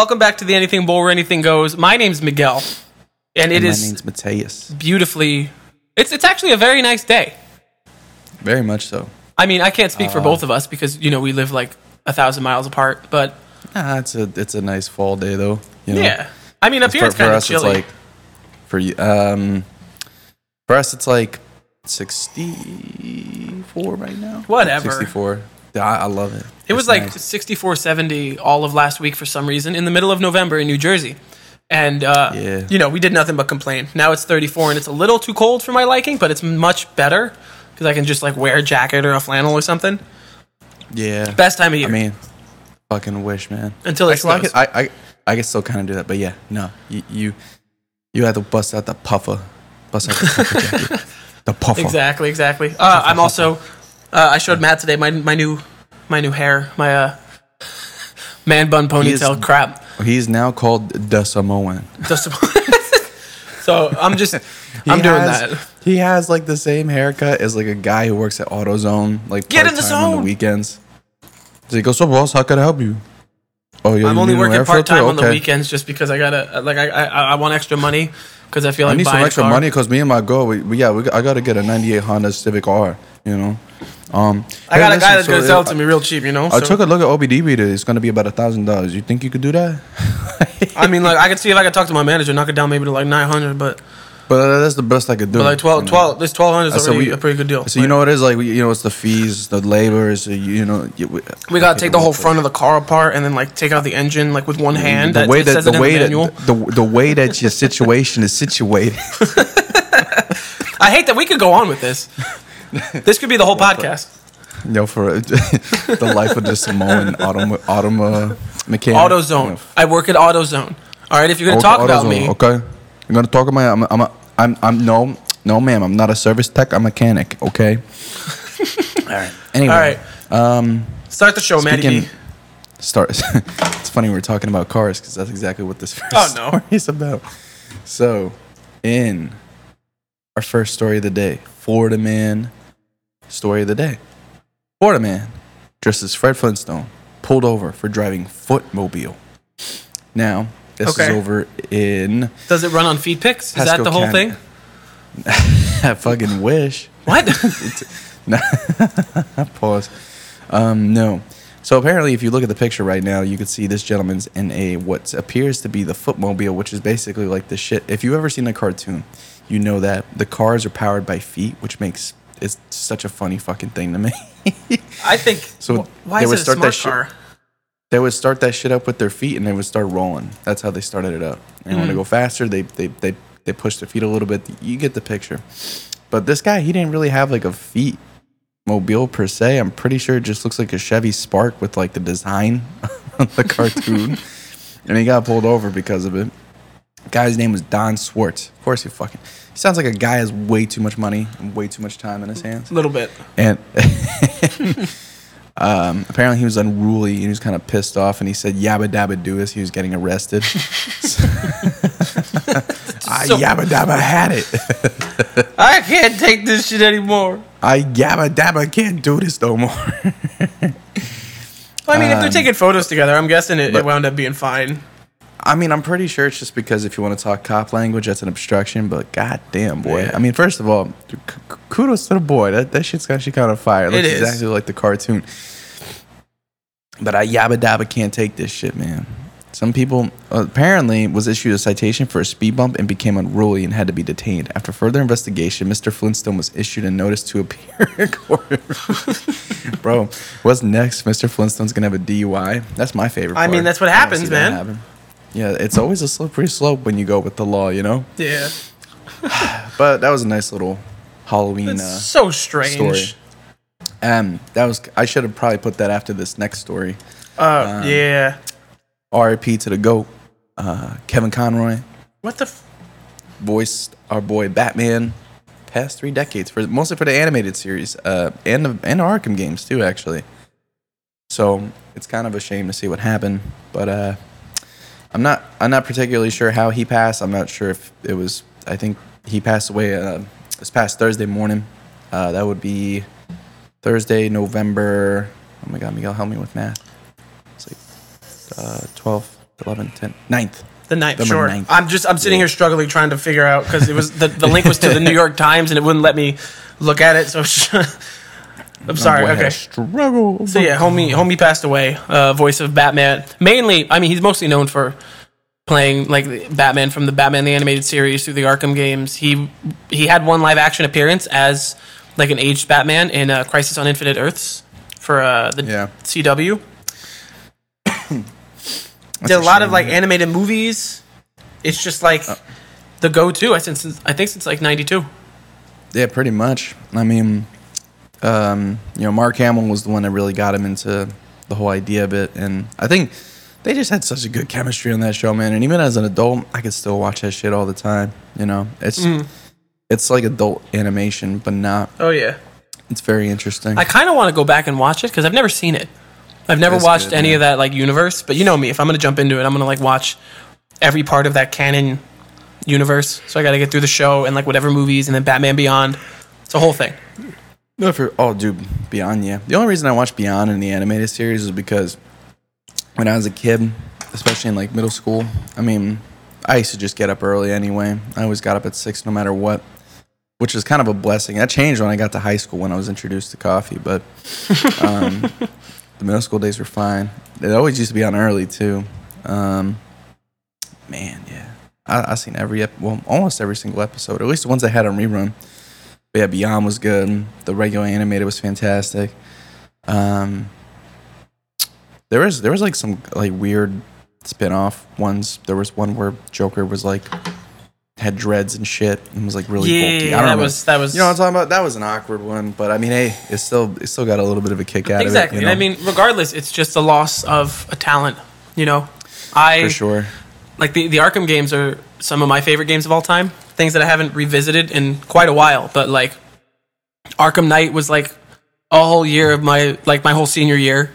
Welcome back to the Anything Bowl where anything goes. My name's Miguel, and it And is my name's Mateus. beautifully. It's it's actually a very nice day. Very much so. I mean, I can't speak Uh, for both of us because you know we live like a thousand miles apart. But Ah, it's a it's a nice fall day though. You know? yeah, I mean up here For, it's kind of us, it's chilly. like for you. Um, for us, it's like sixty-four right now. Whatever. Sixty-four. Yeah, I, I love it. it was like nice. 64, 70 all of last week for some reason in the middle of November in New Jersey. And uh, Yeah. you know we did nothing but complain. Now it's thirty four and it's a little too cold for my liking, but it's much better because I can just like wear a jacket or a flannel or something. yeah. Best time of year I mean, fucking wish, man. until it Actually, I could, I, I I can still kind of do that, but yeah, no, you you, you had to bust out the puffer, bust out the puffer jacket, the puffer. Exactly, exactly. Uh, I'm also. Uh, I showed Matt today my my new my new hair, my uh, man bun ponytail is- crap. He's now called the Samoan. Just so I'm just I'm doing has- that. He has like the same haircut as like a guy who works at AutoZone, like Get in the part-time on zone. the weekends. He's like, "What's up, boss? How can I help you?" Oh, yeah, I'm only working part time on the weekends just because I gotta like I I, I want extra money because I feel like I need some extra money because me and my girl, we, we yeah, we, I gotta get a '98 Honda Civic R. You know, um, I got a guy that's so, gonna sell it uh, to me real cheap, you know. I so- took a look at OBDB. today. It's gonna be about a thousand dollars. You think you could do that? I mean, like I could see if I could talk to my manager, knock it down maybe to like 900, but, But uh, that's the best I could do. but like 12, you know? 12 this 1200 is already we- a pretty good deal. So you know what it is like? we- You know, it's the fees, the labors. You, you know, you, we, we gotta take the whole front of the car apart and then like take out the engine like with one hand. the that way that the way the that the, the way that your situation is situated. I hate that we could go on with this. This could be the whole podcast. you know, for the life of the Samoan auto auto uh, mechanic. AutoZone. I work at AutoZone. All right, if you're gonna Auto- talk about me, okay? You're gonna talk about my I'm I'm a, I'm I'm no no ma'am. I'm not a service tech. I'm a mechanic. Okay. All right. Anyway. all right. Um, start the show, Matty. Speaking, B. start. it's funny we're talking about cars because that's exactly what this first Oh, no. story is about. So, in our first story of the day, Florida man story of the day. Florida man dressed as Fred Flintstone pulled over for driving footmobile. Now, this Okay. is over in Does it run on feed pics? Is that the whole County. thing? I fucking wish. What? Pause. Um, no. So apparently, if you look at the picture right now, you can see this gentleman's in a what appears to be the footmobile, which is basically like the shit. If you've ever seen a cartoon, you know that the cars are powered by feet, which makes it's such a funny fucking thing to me. I think. So wh- why they is would it a start smart that shit- car? they would start that shit up with their feet and they would start rolling. That's how they started it up. They want to mm. go faster. They they they they push their feet a little bit. You get the picture. But this guy, he didn't really have like a feet mobile per se. I'm pretty sure it just looks like a Chevy Spark with like the design of the cartoon. and he got pulled over because of it. Guy's name was Don Swartz. Of course, he fucking. He sounds like a guy has way too much money and way too much time in his hands. A little bit. And um, apparently he was unruly and he was kind of pissed off and he said yabba dabba do as he was getting arrested. I So- yabba dabba had it. I can't take this shit anymore. I yabba dabba can't do this no more. well, I mean, if they're taking photos together, I'm guessing it, it wound up being fine. I mean, I'm pretty sure it's just because if you want to talk cop language, that's an obstruction. But goddamn, boy. Yeah. I mean, first of all, k- kudos to the boy. That that shit's actually kind of fire. It It looks is. exactly like the cartoon. But I yabba dabba can't take this shit, man. Some people apparently was issued a citation for a speed bump and became unruly and had to be detained. After further investigation, Mr. Flintstone was issued a notice to appear in court. Bro, what's next? Mr. Flintstone's gonna have a DUI. That's my favorite. Part. I mean, that's what happens, see that man. happen. Yeah, it's always a slippery slope when you go with the law, you know. Yeah. But that was a nice little Halloween It's uh, so strange. story. Um, that was I should have probably put that after this next story. Uh, yeah. R.I.P. to the goat, uh, Kevin Conroy What the? F- voiced our boy Batman. Past three decades for mostly for the animated series, uh, and the and the Arkham games too, actually. So it's kind of a shame to see what happened, but uh, I'm not I'm not particularly sure how he passed. I'm not sure if it was. I think he passed away uh, this past Thursday morning. Uh, that would be Thursday, November. Oh my God, Miguel, help me with math. It's like uh, 12, 11, 10, 9th. The ninth, sure. ninth. I'm just I'm sitting here struggling trying to figure out because it was the, the link was to the New York Times and it wouldn't let me look at it. So I'm sorry. Boy Okay. Struggle. So yeah, homie homie passed away. Uh, voice of Batman. Mainly, I mean, he's mostly known for playing like Batman from the Batman the animated series through the Arkham games. He he had one live action appearance as like an aged Batman in uh, Crisis on Infinite Earths for uh, the Yeah. CW. Did a lot of like animated movies. It's just like the go-to. I since since- I think since like '92. Yeah, pretty much. I mean, um, you know, Mark Hamill was the one that really got him into the whole idea of it, and I think they just had such a good chemistry on that show, man. And even as an adult, I could still watch that shit all the time. You know, it's it's like adult animation, but not. Oh yeah. It's very interesting. I kind of want to go back and watch it because I've never seen it. I've never watched good, any man. of that like universe, but you know me. If I'm gonna jump into it, I'm gonna like watch every part of that canon universe. So I got to get through the show and like whatever movies and then Batman Beyond. It's a whole thing. No, for oh, dude, Beyond, yeah. The only reason I watched Beyond in the animated series is because when I was a kid, especially in like middle school, I mean, I used to just get up early anyway. I always got up at six, no matter what, which is kind of a blessing. That changed when I got to high school when I was introduced to coffee, but um, the middle school days were fine. It always used to be on early too. Um, man, yeah, I, I seen every ep- well, almost every single episode, at least the ones that had on rerun. But yeah, Beyond was good. The regular animated was fantastic. Um, there was there was like some like weird spin-off ones. There was one where Joker was like had dreads and shit and was like really bulky. Yeah, I don't that know. was that was You know what I'm talking about? That was an awkward one, but I mean, hey, it still it still got a little bit of a kick out exactly. of it. you I mean, regardless, it's just a loss of a talent. You know, I for sure. Like the the Arkham games are some of my favorite games of all time. Things that I haven't revisited in quite a while, but like Arkham Knight was like a whole year of my like my whole senior year,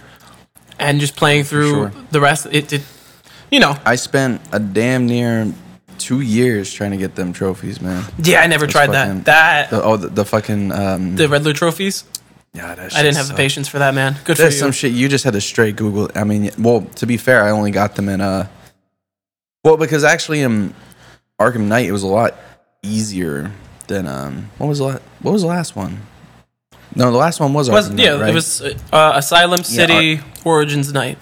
and just playing through Sure. the rest. It, it you know, I spent a damn near two years trying to get them trophies, man. yeah, I never tried fucking- that. That The, oh, the, the fucking um, the Riddler trophies. yeah, that I didn't have the patience for that, man. Good for There's you. some shit you just had to straight Google. I mean, well, to be fair, I only got them in uh, well, because actually in Arkham Knight it was a lot easier than um, what was the la- what was the last one? No, the last one was was Arkham Knight, yeah, right? it was uh, Asylum City Origins Knight.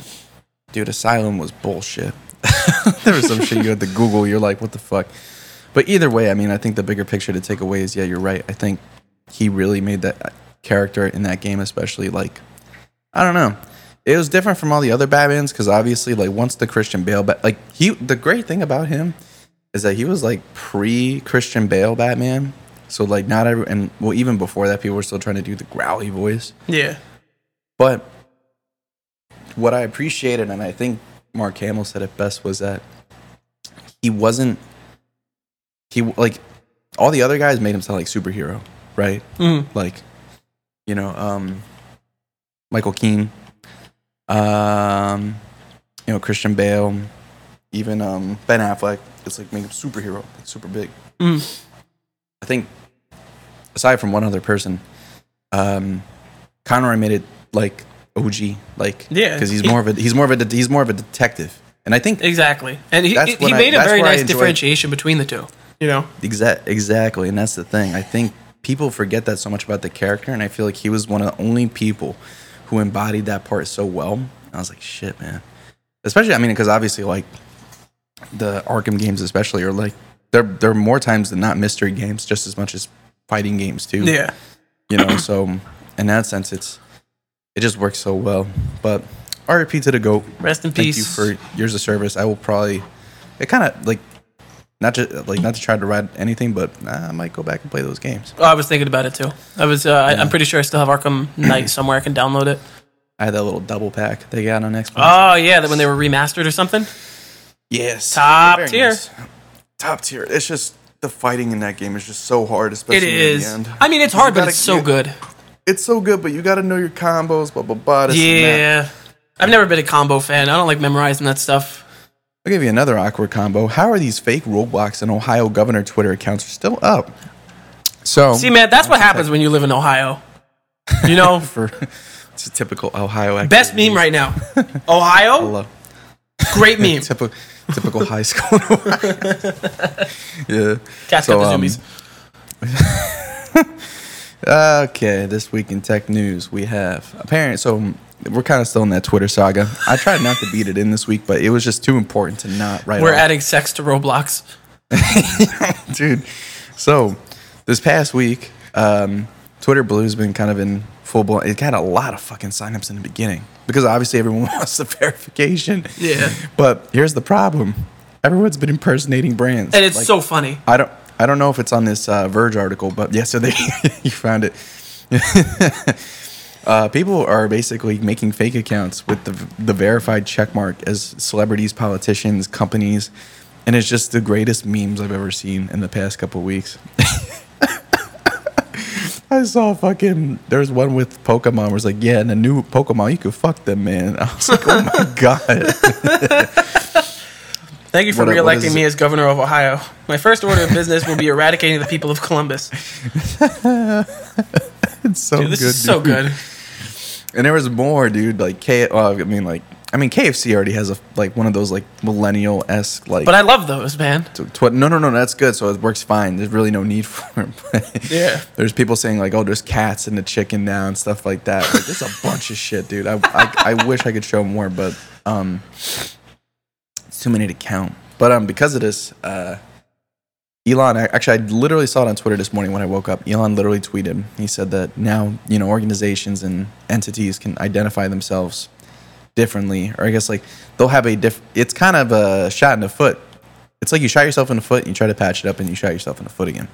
dude, Asylum was bullshit. there was some shit you had to Google. You're like, what the fuck? But either way, I mean, I think the bigger picture to take away is, yeah, you're right. I think he really made that character in that game, especially like, I don't know. It was different from all the other Batmans because obviously, like, once the Christian Bale, bat, like he, the great thing about him is that he was like pre Christian Bale Batman. So like, not every, and well, even before that, people were still trying to do the growly voice. Yeah, But what I appreciated, and I think Mark Hamill said it best, was that he wasn't. He like all the other guys made him sound like superhero, right? Mhm. Like, you know, um, Michael Keaton, um, you know, Christian Bale, even um, Ben Affleck. It's like make him superhero, like super big. Mhm. I think aside from one other person, um, Conroy made it like OG, like Yeah, because he's more of a he's more of a he's more of a detective, and I think exactly. And he, he, he I- made a very nice differentiation between the two. You know, Exa- exactly, and that's the thing. I think people forget that so much about the character, and I feel like he was one of the only people who embodied that part so well. I was like, shit, man. Especially, I mean, because obviously, like the Arkham games, especially, are like they're they're more times than not mystery games, just as much as fighting games too. yeah. you know. so in that sense, it's it just works so well. But RIP to the goat. Rest in Thank peace. Thank you for years of service. I will probably it kind of like not to like not to try to ride anything, but nah, I might go back and play those games. Oh, I was thinking about it too. I was. Uh, I, I'm pretty sure I still have Arkham Knight somewhere. I can download it. I had that little double pack they got on Xbox. Oh yeah, that when they were remastered or something. yes, Top Very tier. nice. Top tier. It's just the fighting in that game is just so hard, especially It in the end. I mean, it's hard, but gotta it's so get- good. It's so good, but you got to know your combos. Blah blah blah. this and that. Yeah. I've never been a combo fan. I don't like memorizing that stuff. I'll give you another awkward combo. How are these fake Roblox and Ohio governor Twitter accounts still up? So See, man, that's what happens when you live in Ohio. You know, for it's a typical Ohio activity. best meme right now. Ohio, Hello. Great meme. typical, typical high school. yeah. Cats So, got the um, zoomies. Okay, this week in tech news, we have apparent. So we're kind of still in that Twitter saga. I tried not to beat it in this week, but it was just too important to not write. We're off. adding sex to Roblox. dude. So this past week, um, Twitter Blue's been kind of in full blown. It got a lot of fucking signups in the beginning because obviously everyone wants the verification. Yeah. But here's the problem: everyone's been impersonating brands, And it's Like, so funny. I don't. I don't know if it's on this uh, Verge article, but yesterday you found it. Uh, people are basically making fake accounts with the the verified checkmark as celebrities, politicians, companies, and it's just the greatest memes I've ever seen in the past couple weeks. I saw fucking. There's one with Pokemon. Where it's like, yeah, and a new Pokemon, you could fuck them, man. I was like, oh my god. Thank you for What- what reelecting is me as governor of Ohio. My first order of business will be eradicating the people of Columbus. it's so Dude, this good. is so good. And there was more, dude. Like K. Well, I mean, like, I mean, KFC already has a like one of those like millennial esque like. But I love those, man. tw- tw- no, no, no, that's good. So it works fine. There's really no need for it. Yeah. There's people saying like, oh, there's cats in the chicken now and stuff like that. Like, there's a bunch of shit, dude. I, I, I wish I could show more, but um, it's too many to count. But um, because of this, uh, Elon, actually, I literally saw it on Twitter this morning when I woke up. Elon literally tweeted. He said that now, you know, organizations and entities can identify themselves differently, or I guess like they'll have a diff. It's kind of a shot in the foot. It's like you shot yourself in the foot, and you try to patch it up, and you shot yourself in the foot again.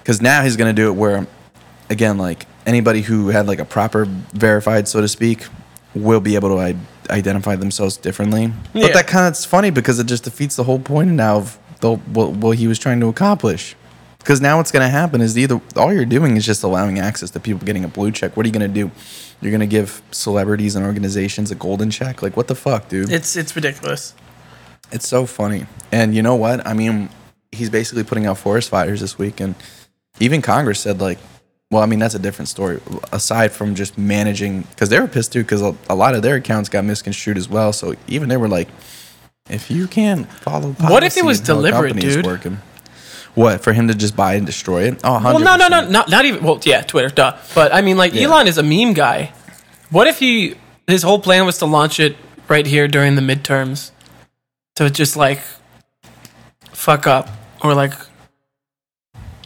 Because now he's gonna do it where, again, like anybody who had like a proper verified, so to speak, will be able to I- identify themselves differently. Yeah. But that kind of it's funny because it just defeats the whole point now of the what, what he was trying to accomplish. Because now what's going to happen is either all you're doing is just allowing access to people getting a blue check. What are you going to do? You're going to give celebrities and organizations a golden check? Like what the fuck, dude? It's it's ridiculous. It's so funny. And you know what? I mean, he's basically putting out forest fires this week. And even Congress said, like, well, I mean, that's a different story. Aside from just managing, because they were pissed too, because a, a lot of their accounts got misconstrued as well. So even they were like, if you can't follow What if it was and how a deliberate, dude? Working, what, for him to just buy and destroy it? Oh, 100%. Well, no, no, no, not not even. Well, yeah, Twitter, duh. But I mean, like Yeah. Elon is a meme guy. What if he his whole plan was to launch it right here during the midterms, to just like fuck up or like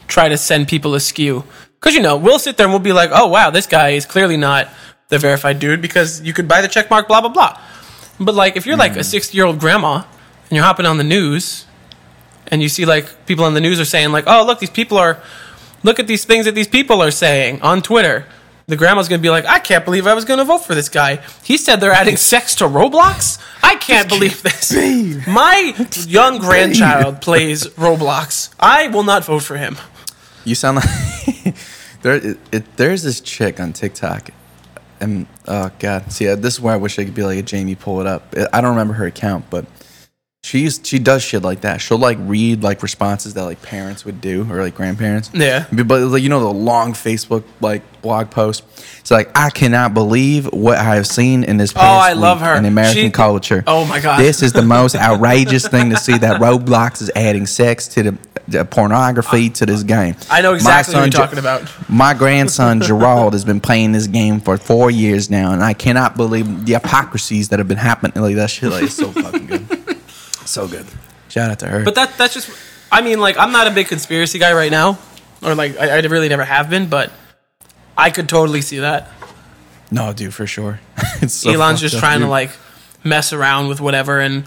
try to send people askew? Because you know we'll sit there and we'll be like, oh wow, this guy is clearly not the verified dude because you could buy the checkmark, blah blah blah. But like if you're like a mm. sixty year old grandma and you're hopping on the news and you see like people on the news are saying like, "Oh, look, these people are look at these things that these people are saying on Twitter." The grandma's gonna be like, "I can't believe I was gonna vote for this guy. He said they're adding sex to Roblox. I can't believe this. My young grandchild plays Roblox. I will not vote for him." You sound like there. It, it, there's this chick on TikTok, and oh god, see, uh, this is where I wish I could be like a Jamie. Pull it up. I don't remember her account, but she's she does shit like that. She'll like read like responses that like parents would do or like grandparents. Yeah. but like you know the long Facebook like blog post. It's like I cannot believe what I have seen in this. Past Oh, I love her. in American She- culture. Oh, my God. this is the most outrageous thing to see that Roblox is adding sex to the, the pornography to this game. I know My exactly what you're talking about. My grandson Gerald has been playing this game for four years now, and I cannot believe the hypocrisies that have been happening. Like that shit, like it's so fucking good, so good. Shout out to her. But that that's just. I mean, like, I'm not a big conspiracy guy right now, or like I, I really never have been, but I could totally see that. no, dude, for sure. it's so Elon's just up, trying to like mess around with whatever and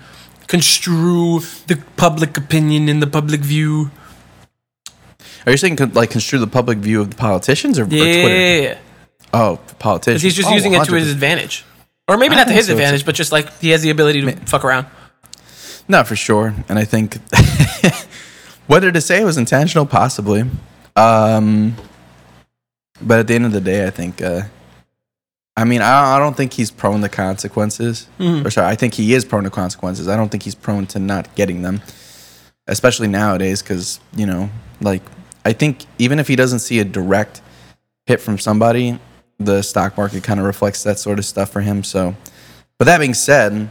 construe the public opinion in the public view. Are you saying like construe the public view of the politicians or, or Twitter? Yeah, Oh, politicians. he's just Oh, using it to his advantage, or maybe I not to his so, advantage, but just like he has the ability to fuck around. No, for sure. And I think whether to say it was intentional, possibly. Um, but at the end of the day, I think. Uh, I mean, I, I don't think he's prone to consequences. Or sorry, I think he is prone to consequences. I don't think he's prone to not getting them, especially nowadays. Because you know, like I think even if he doesn't see a direct hit from somebody, the stock market kind of reflects that sort of stuff for him. So, but that being said,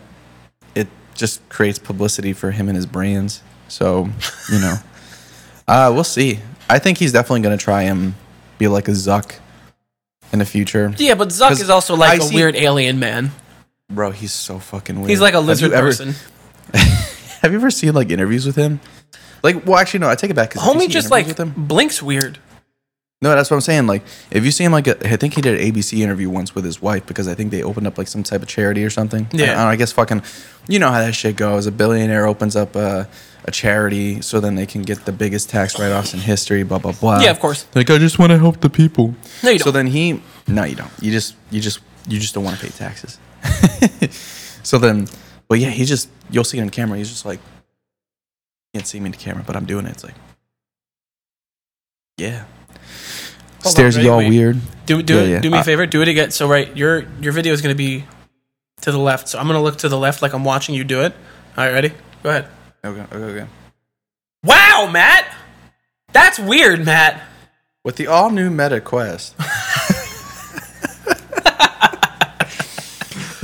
just creates publicity for him and his brands. So you know, uh, we'll see. I think he's definitely gonna try and be like a Zuck in the future. Yeah, but Zuck is also like I a see- weird alien man. Bro, he's so fucking weird. He's like a Have lizard ever- person. Have you ever seen like interviews with him? Like, well, actually, no. I take it back. 'cause if you Homie just like blinks weird. No, that's what I'm saying. Like, if you see him, like, a, I think he did an ABC interview once with his wife because I think they opened up like some type of charity or something. Yeah. I, don't know, I guess fucking, you know how that shit goes. A billionaire opens up a, a charity so then they can get the biggest tax write offs in history. Blah blah blah. Yeah, of course. Like, I just want to help the people. No, you So don't. So then he, no, you don't. You just, you just, you just don't want to pay taxes. so then, but yeah, he just, you'll see it on camera. He's just like, can't see me in the camera, but I'm doing it. It's like, yeah. Hold Stares on, at y'all wait, wait. weird. Do do Yeah, it- yeah. do me a favor. Do it again. So right, your your video is gonna be to the left. So I'm gonna look to the left like I'm watching you do it. All right, ready? Go ahead. Okay, okay, okay. Wow, Matt. That's weird, Matt. With the all new Meta Quest.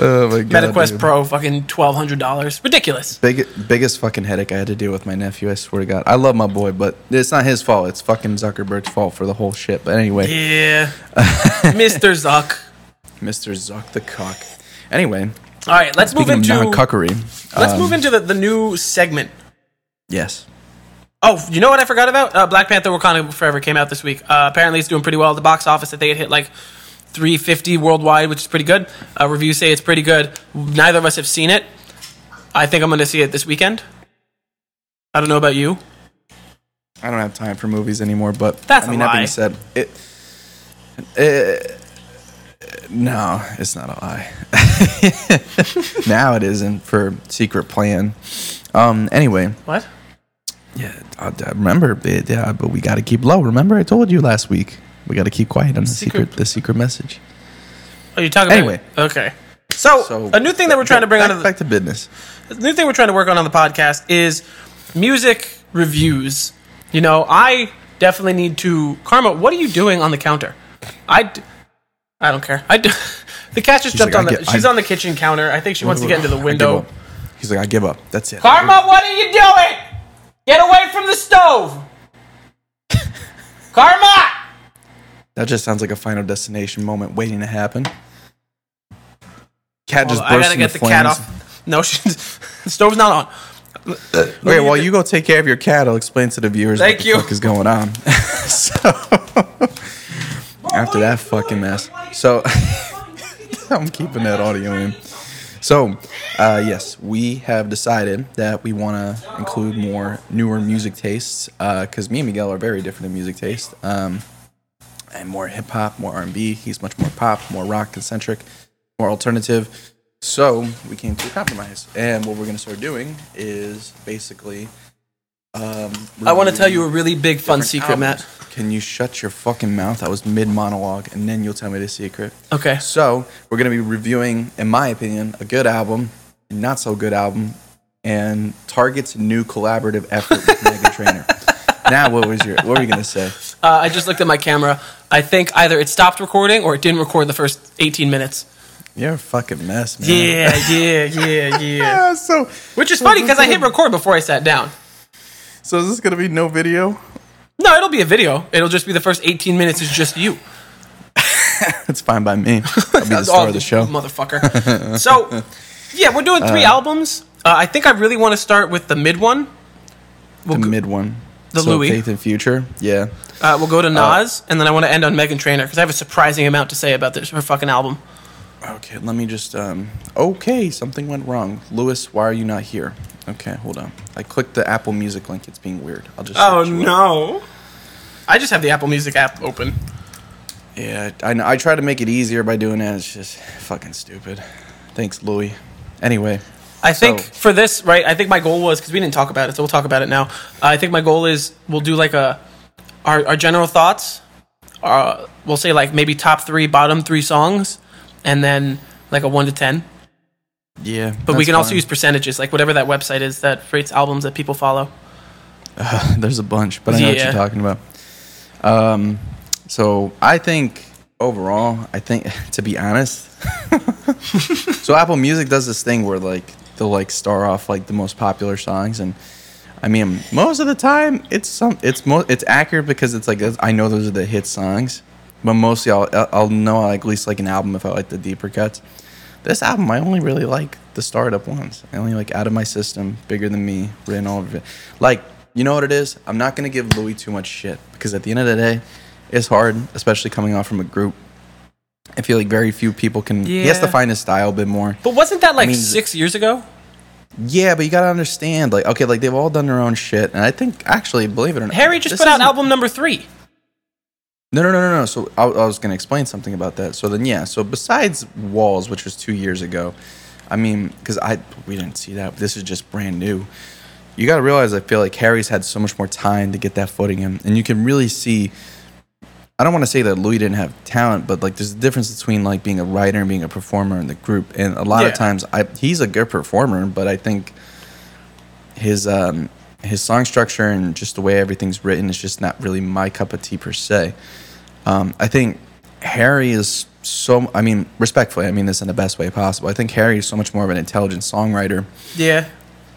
oh my god. MetaQuest dude. Pro, fucking twelve hundred dollars. Ridiculous. Big, biggest fucking headache I had to deal with my nephew. I swear to God, I love my boy, but it's not his fault. It's fucking Zuckerberg's fault for the whole shit. But anyway, Yeah, Mr. Zuck. Mr. Zuck the cock. Anyway, All right, let's move into non-cuckery, let's um, move into the, the new segment. Yes. Oh, you know what I forgot about? Uh, Black Panther: Wakanda Forever came out this week. Uh, apparently, it's doing pretty well at the box office. I think it hit like 350 worldwide, which is pretty good. Uh, reviews say it's pretty good. Neither of us have seen it. I think I'm going to see it this weekend. I don't know about you. I don't have time for movies anymore, but That's I mean a that lie. being said, it, it no, it's not a lie. now it isn't for Secret Plan. Um. Anyway, What? yeah. I, I remember, yeah, but we got to keep low. Remember, I told you last week. We got to keep quiet on the Secret- secret, the secret message. Oh, are you talking Anyway. about? Okay. So, So a new thing that we're trying to bring back, onto the, back to business. the new thing we're trying to work on on the podcast is music reviews. You know, I definitely need to. Karma, what are you doing on the counter? I, d- I don't care. I d- the cat just jumped like, on the. get- she's I- on the kitchen counter. I think she wants to get into the window. He's like, I give up. That's it. Karma, what are you doing? Get away from the stove. Karma. That just sounds like a final destination moment waiting to happen. Cat just Hold on, I gotta into get the cat off. No, the stove's not on. Okay, while you go take care of your cat, I'll explain to the viewers Thank what the you. fuck is going on. so after that fucking mess, so I'm keeping that audio in. So, uh, yes, we have decided that we want to include more newer music tastes because me and Miguel are very different in music taste. Um, and more hip hop, more R and B. He's much more pop, more rock concentric, more alternative. So we came to a compromise, and what we're gonna start doing is basically. Um, I want to tell you a really big fun secret, albums. Matt. Can you shut your fucking mouth? I was mid monologue, and then you'll tell me the secret. Okay. So we're gonna be reviewing, in my opinion, a good album, a not so good album, and Target's new collaborative effort with Megan Trainor. Now, what was your? What were you gonna say? Uh, I just looked at my camera. I think either it stopped recording or it didn't record the first 18 minutes. You're a fucking mess, man. Yeah, yeah, yeah, yeah. So, Which is funny because I hit record before I sat down. so is this gonna be no video? No, it'll be a video. It'll just be the first 18 minutes is just you. It's fine by me. I'll be the That's star all, of the show. motherfucker. so, yeah, we're doing three albums. Uh, I think I really want to start with the mid one. The mid one. The so Louis. Faith and Future. Yeah. Uh, we'll go to Nas, and then I want to end on Megan Trainor because I have a surprising amount to say about this her fucking album. Okay, let me just. um Okay, something went wrong. Louis, why are you not here? Okay, hold on. I clicked the Apple Music link. It's being weird. I'll just. Oh search you up. no! I just have the Apple Music app open. Yeah, I know. I try to make it easier by doing that. It's just fucking stupid. Thanks, Louis. Anyway, I think So- for this, right? I think my goal was because we didn't talk about it, so we'll talk about it now. Uh, I think my goal is we'll do like a our, our general thoughts. Uh, we'll say like maybe top three, bottom three songs, and then like a one to ten. yeah. But we can also use percentages, like whatever that website is that rates albums that people follow. There's a bunch, but I know what you're talking about. Um, so I think overall, I think to be honest, so Apple Music does this thing where like they'll like star off like the most popular songs and I mean most of the time it's some it's mo- it's accurate because it's like I know those are the hit songs, but mostly I'll I'll know like at least like an album if I like the deeper cuts. This album I only really like the startup ones. I only like Out of My System, Bigger Than Me, Written All Over It. Like you know what it is? I'm not gonna give Louis too much shit because at the end of the day, it's hard, especially coming off from a group. I feel like very few people can. Yeah. He has to find his style a bit more. But wasn't that like mean- six years ago? Yeah, but you gotta understand, like, okay, like they've all done their own shit, and I think actually, believe it or not, Harry just put out album number three. No, no, no, no, no. So I, I was gonna explain something about that. So then, yeah. So besides Walls, which was two years ago, I mean, because I we didn't see that. This is just brand new. You gotta realize, I feel like Harry's had so much more time to get that footing in, and you can really see. I don't want to say that Louis didn't have talent, but like there's a difference between like being a writer and being a performer in the group. And a lot Yeah. of times, I he's a good performer, but I think his um his song structure and just the way everything's written is just not really my cup of tea per se. Um, I think Harry is so. I mean, respectfully, I mean this in the best way possible. I think Harry is so much more of an intelligent songwriter, Yeah.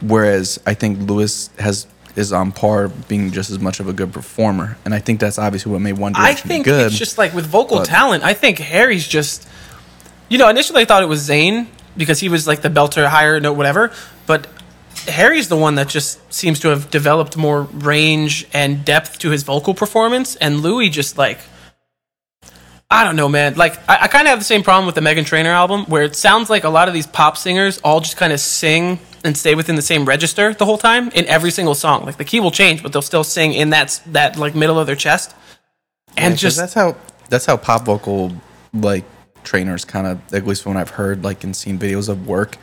whereas I think Louis has is on par being just as much of a good performer. And I think that's obviously what made One good. I think good. it's just like with vocal but- talent. I think Harry's just, you know, initially I thought it was Zayn because he was like the belter, higher note, whatever. But Harry's the one that just seems to have developed more range and depth to his vocal performance, and Louis just like. I don't know, man. Like, I, I kind of have the same problem with the Megan Trainor album, where it sounds like a lot of these pop singers all just kind of sing and stay within the same register the whole time in every single song. Like, the key will change, but they'll still sing in that that like middle of their chest. And Yeah, just that's how that's how pop vocal like trainers kind of at least when I've heard like and seen videos of work.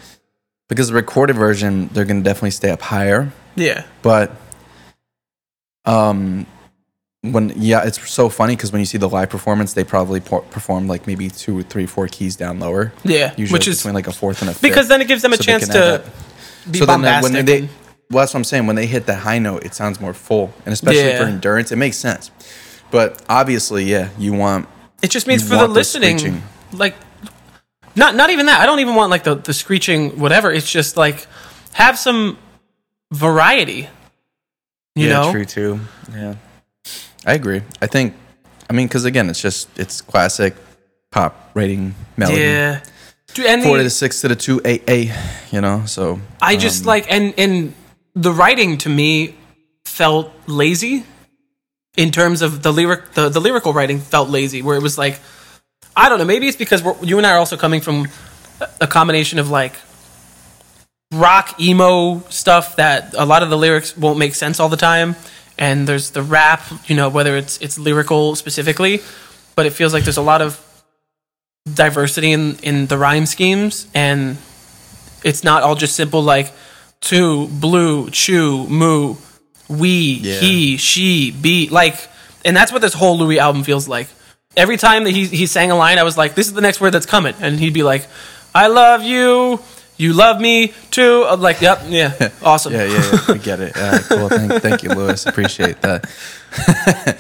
Because the recorded version, they're gonna definitely stay up higher. yeah, but um when yeah it's so funny because when you see the live performance they probably por- perform like maybe two or three four keys down lower yeah, usually which is between like a fourth and a fifth because then it gives them a so chance to be so then bombastic. when they well that's what i'm saying when they hit the high note it sounds more full and especially Yeah. for endurance it makes sense but obviously yeah you want it just means for the listening, screeching. like not not even that. I don't even want like the the screeching whatever. It's just like have some variety. You yeah know, true too yeah i agree i think i mean because again it's just it's classic pop writing melody yeah. Dude, and four to the, six to the two eight eight. You know, so I just um, like and and the writing to me felt lazy in terms of the lyric the, the lyrical writing felt lazy where it was like I don't know maybe it's because we're, you and I are also coming from a combination of like rock emo stuff that a lot of the lyrics won't make sense all the time and there's the rap you know whether it's it's lyrical specifically but it feels like there's a lot of diversity in in the rhyme schemes. And it's not all just simple like to blue chew moo we Yeah. he she be like and that's what this whole louis album feels like. Every time that he, he sang a line i was like this is the next word that's coming. And he'd be like i love you you love me too i'm like yep yeah awesome yeah, yeah, yeah, we get it. Cool. Thank, thank you, Louis. Appreciate that.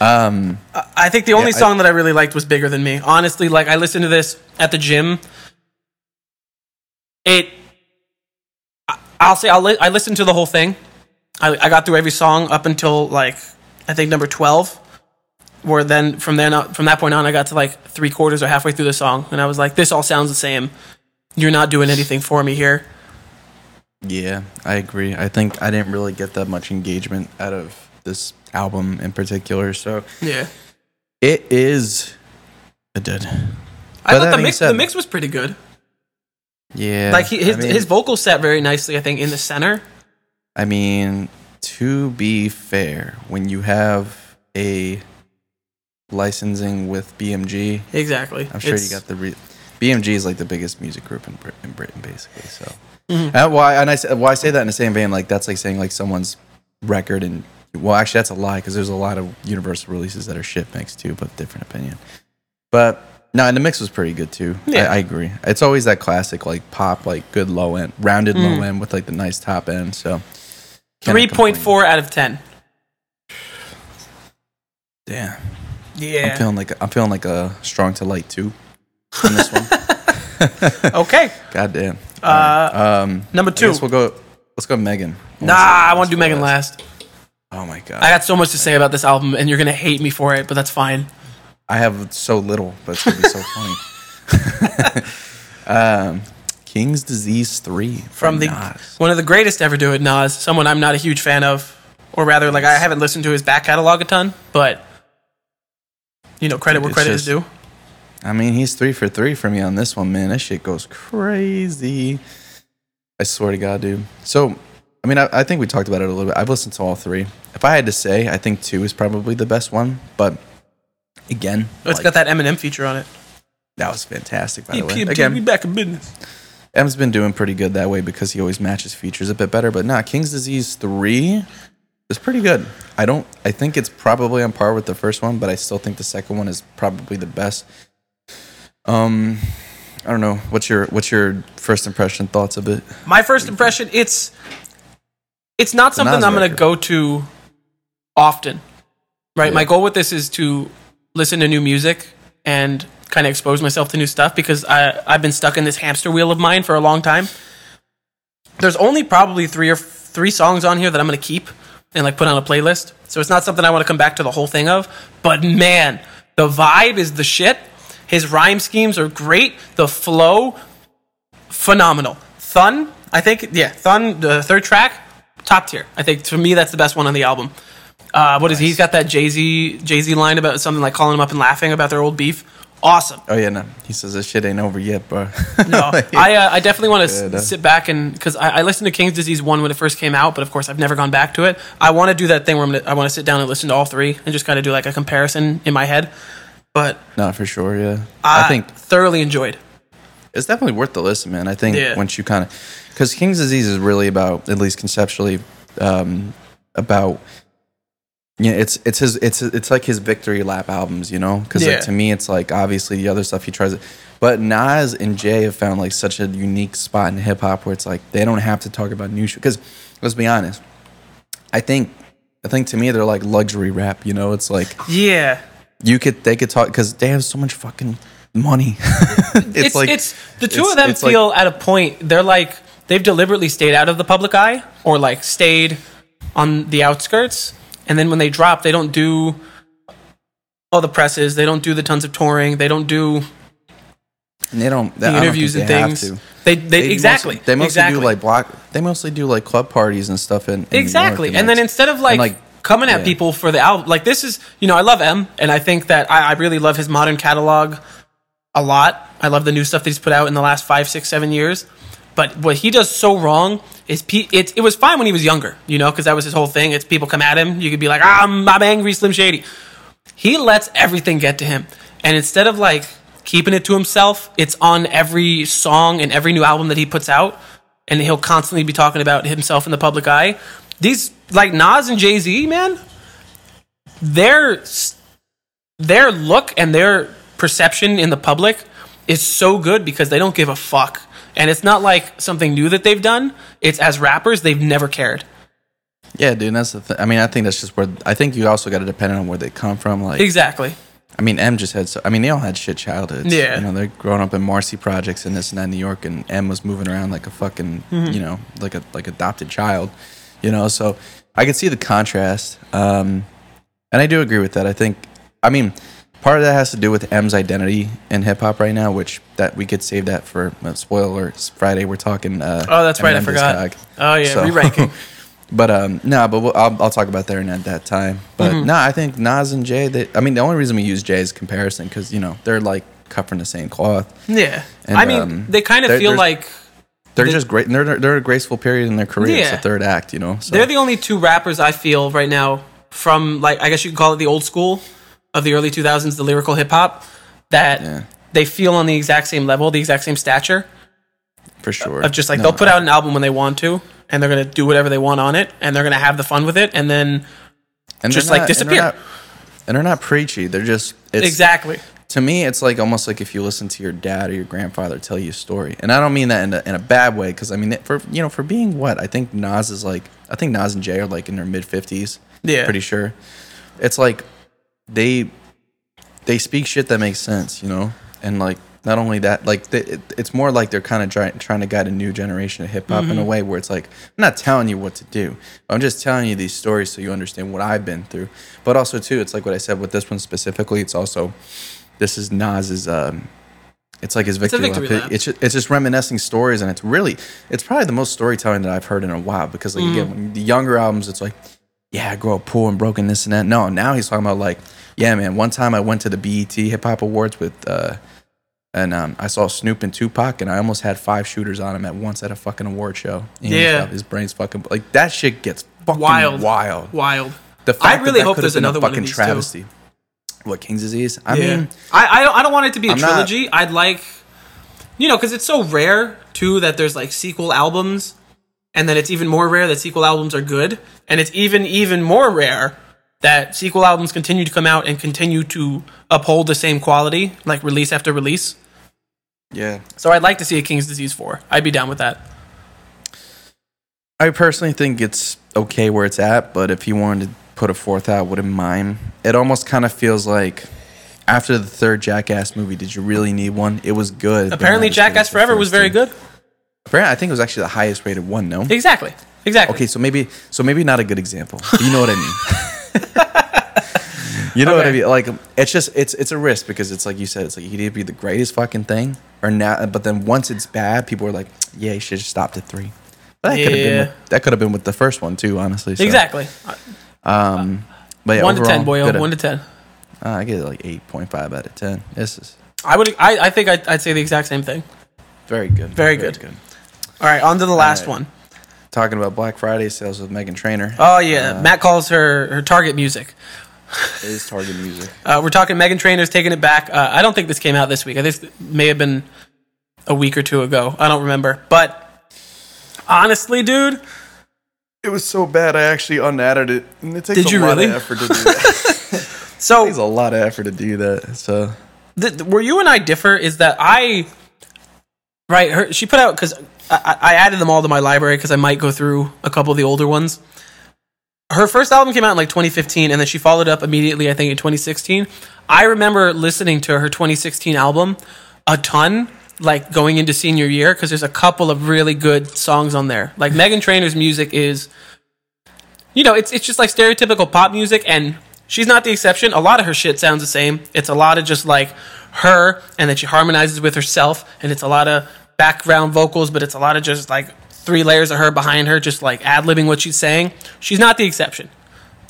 Um, I think the only Yeah, I- song that I really liked was Bigger Than Me. Honestly, like I listened to this at the gym. It, I- I'll say I'll li- I listened to the whole thing. I, I got through every song up until like I think number twelve. Where then from then on, from that point on, I got to like three quarters or halfway through the song, and I was like, "This all sounds the same. You're not doing anything for me here." Yeah, I agree. I think I didn't really get that much engagement out of this album in particular. So Yeah, it is a dud. I But thought the mix said- the mix was pretty good. Yeah, Like he, his I mean, his vocals sat very nicely. I think in the center. I mean, to be fair, when you have a licensing with BMG, Exactly. I'm sure It's- you got the re- BMG is like the biggest music group in, Brit- in Britain, basically. So, Mm-hmm. and why and I say, well, I say that in the same vein, like that's like saying like someone's record and well, actually that's a lie because there's a lot of Universal releases that are shit mixed too, but different opinion. But no, and the mix was pretty good too. Yeah. I, I agree. It's always that classic like pop, like good low end, rounded Mm. low end with like the nice top end. So Three point four out of ten. Damn, Yeah. I'm feeling like I'm feeling like a strong to light two on this one. Okay. God damn. Um, Number I two. guess we'll go. Let's go Megan. Nah, I want to do Megan last. Oh my god. I got so much to say about this album, and you're gonna hate me for it, but that's fine. I have so little, but it's gonna be so funny. um, King's Disease Three From the Nas. one of the greatest ever do it, Nas. Someone I'm not a huge fan of, or rather, like I haven't listened to his back catalog a ton, but you know, credit where It's credit is due. I mean, he's three for three for me on this one, man. That shit goes crazy. I swear to God, dude. So, I mean, I, I think we talked about it a little bit. I've listened to all three. If I had to say, I think two is probably the best one. But again, oh, It's like, got that Eminem feature on it. that was fantastic. By the way, EPMD, we back in business. M's been doing pretty good that way because he always matches features a bit better. But nah, King's Disease three is pretty good. I don't. I think it's probably on par with the first one, but I still think the second one is probably the best. Um, I don't know. What's your What's your first impression thoughts of it? My first impression, it's it's not something I'm going to go to often. Right? Yeah. My goal with this is to listen to new music and kind of expose myself to new stuff because I I've been stuck in this hamster wheel of mine for a long time. There's only probably 3 or 3 songs on here that I'm going to keep and like put on a playlist. So it's not something I want to come back to the whole thing of, but man, the vibe is the shit. His rhyme schemes are great. The flow phenomenal. Thun, I think, yeah, Thun, the third track, top tier. I think for me that's the best one on the album. Uh, what is he? He's got that Jay Z Jay Z line about something like calling him up and laughing about their old beef. Awesome. Oh yeah, no. He says this shit ain't over yet, bro. No, I uh, I definitely want to s- sit back and because I, I listened to King's Disease one when it first came out, but of course I've never gone back to it. I want to do that thing where I'm gonna, I want to sit down and listen to all three and just kind of do like a comparison in my head. But Not for sure. Yeah, I, I think thoroughly enjoyed. it's definitely worth the listen, man. I think Yeah. once you kind of, because King's Disease is really about, at least conceptually, um, about. Yeah, it's it's his it's it's like his victory lap albums, you know. Because Yeah. like, to me, it's like obviously the other stuff he tries, it, but Nas and Jay have found like such a unique spot in hip hop where it's like they don't have to talk about new shit. Because let's be honest, I think I think to me they're like luxury rap, you know. It's like Yeah, you could they could talk because they have so much fucking money. it's like it's, the two it's- of them it's like- feel at a point they're like they've deliberately stayed out of the public eye or like stayed on the outskirts and then when they drop they don't do all the presses they don't do the tons of touring they don't do And they don't the don't interviews think and things to. they, they, They exactly Mostly, they mostly exactly. do like block. They mostly do like club parties and stuff in, in exactly and then instead of like, like, coming at yeah. people for the album like this is you know i love m and i think that I, I really love his modern catalog a lot. I love the new stuff that he's put out in the last five six seven years. But what he does so wrong is pe- it, it was fine when he was younger you know because that was his whole thing. It's people come at him you could be like ah, I'm, I'm angry slim shady. He lets everything get to him. And instead of like keeping it to himself it's on every song and every new album that he puts out and he'll constantly be talking about himself in the public eye these like nas and jay-z man their their look and their perception in the public is so good because they don't give a fuck and it's not like something new that they've done it's as rappers they've never cared yeah, dude. That's the. Th- I mean, I think that's just where. I think you also got to depend on where they come from. Like, exactly I mean, M just had. So, I mean, they all had shit childhoods. Yeah. you know, they're growing up in Marcy projects and this and that in New York, and M was moving around like a fucking, Mm-hmm. you know, like a like adopted child. You know, so I can see the contrast, um, and I do agree with that. I think. I mean, part of that has to do with M's identity in hip hop right now, which that we could save that for uh, spoiler Friday. We're talking. Uh, oh that's right i forgot Discog. oh yeah So- re-ranking But um, no, but we'll, I'll, I'll talk about that in at that time. But Mm-hmm. no, I think Nas and Jay. They, I mean, the only reason we use Jay is comparison because you know they're like cut from the same cloth. Yeah, And, I mean, um, they kind of there- feel like They're The- just great. They're they're a graceful period in their career. It's the third act, you know. So. they're the only two rappers I feel right now from like I guess you could call it the old school of the early 2000s, the lyrical hip hop that Yeah. they feel on the exact same level, the exact same stature for sure. of just like No, they'll put out an album when they want to, and they're gonna do whatever they want on it, and they're gonna have the fun with it, and then and just, they're like, disappear. And they're, not, and they're not preachy. They're just it's, exactly. To me, it's like almost like if you listen to your dad or your grandfather tell you a story, and I don't mean that in a, in a bad way, because I mean for you know for being what I think Nas is like. I think Nas and Jay are like in their mid fifties. Yeah. pretty sure. It's like they they speak shit that makes sense, you know, and like not only that, like the, it, it's more like they're kind of try, trying to guide a new generation of hip hop Mm-hmm. in a way where it's like I'm not telling you what to do. I'm just telling you these stories so you understand what I've been through. But also too, it's like what I said with this one specifically. It's also this is Nas's. Um, it's like his victory, victory lap. Lap. It's just, it's just reminiscing stories, and it's really it's probably the most storytelling that I've heard in a while. Because like Mm. again, when the younger albums, it's like yeah, I grew up poor and broken, this and that. No, now he's talking about like, yeah, man. One time I went to the BET Hip Hop Awards with, uh, and um, I saw Snoop and Tupac, and I almost had five shooters on him at once at a fucking award show. Yeah. his brain's fucking like that. Shit gets fucking Wild. wild. Wild. The I that really that hope there's have there's a another one of fucking these, too. What King's Disease? I Yeah. mean, I, I don't I don't want it to be a I'm not- trilogy. I'd like, you know, because it's so rare too that there's like sequel albums, and then it's even more rare that sequel albums are good, and it's even even more rare that sequel albums continue to come out and continue to uphold the same quality, like release after release. yeah. So I'd like to see a King's Disease four. I'd be down with that. I personally think it's okay where it's at, but if you wanted to put a fourth out, wouldn't mind. It almost kind of feels like after the third Jackass movie, did you really need one? It was good. Apparently, not as good as Jackass Forever was very good. Apparently, I think it was actually the highest rated one. No. Exactly. Exactly. Okay, so maybe so maybe not a good example. You know what I mean. you know what I mean? Like it's just it's it's a risk because it's like you said, it's like you need to be the greatest fucking thing or not. But then once it's bad, people are like, yeah, you should have stopped at three. But that could have been Yeah. with, that could have been with the first one too, honestly. so. Exactly. Um, but yeah, one to ten, overall, boyo. One to ten. Uh, I get like eight point five out of ten. This is I would. I, I think I'd, I'd say the exact same thing. very good. Very good. good. All right, on to the last right. one. Talking about Black Friday sales with Megan Trainor. Oh yeah, Matt calls her her target music. It is Target Music. Uh, we're talking Megan Trainor's taking it back. Uh, I don't think this came out this week. I think it may have been a week or two ago. I don't remember. But honestly, dude, It was so bad, I actually unadded it. And it takes Did a you lot really? of effort to do that. it so takes a lot of effort to do that. So th- where you and I differ is that I, right? Her, she put out because I, I added them all to my library because I might go through a couple of the older ones. Her first album came out in like 2015, and then she followed up immediately, I think, in 2016. I remember listening to her 2016 album a ton, like going into senior year, because there's a couple of really good songs on there. Like Megan Trainor's music is, you know, it's it's just like stereotypical pop music, and she's not the exception. A lot of her shit sounds the same. It's a lot of just like her, and that she harmonizes with herself, and it's a lot of background vocals, but it's a lot of just like three layers of her behind her, just like ad libbing what she's saying. She's not the exception,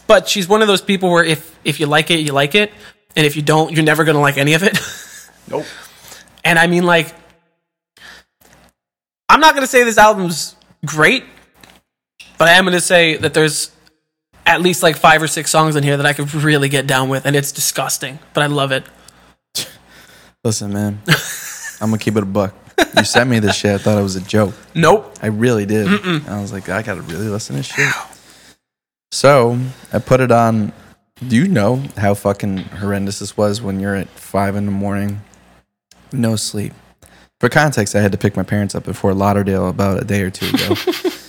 but she's one of those people where if if you like it, you like it, and if you don't, you're never gonna like any of it. Nope. And I mean, like, not going to say this album's great, but I am going to say that there's at least like five or six songs in here that I could really get down with, and it's disgusting, but I love it. listen, man. I'm gonna keep it a buck. You sent me this shit. I thought it was a joke. Nope. I really did. I was like, I gotta really listen to shit. So I put it on. Do you know how fucking horrendous this was when you're at five in the morning, no sleep? For context, I had to pick my parents up before Lauderdale about a day or two ago,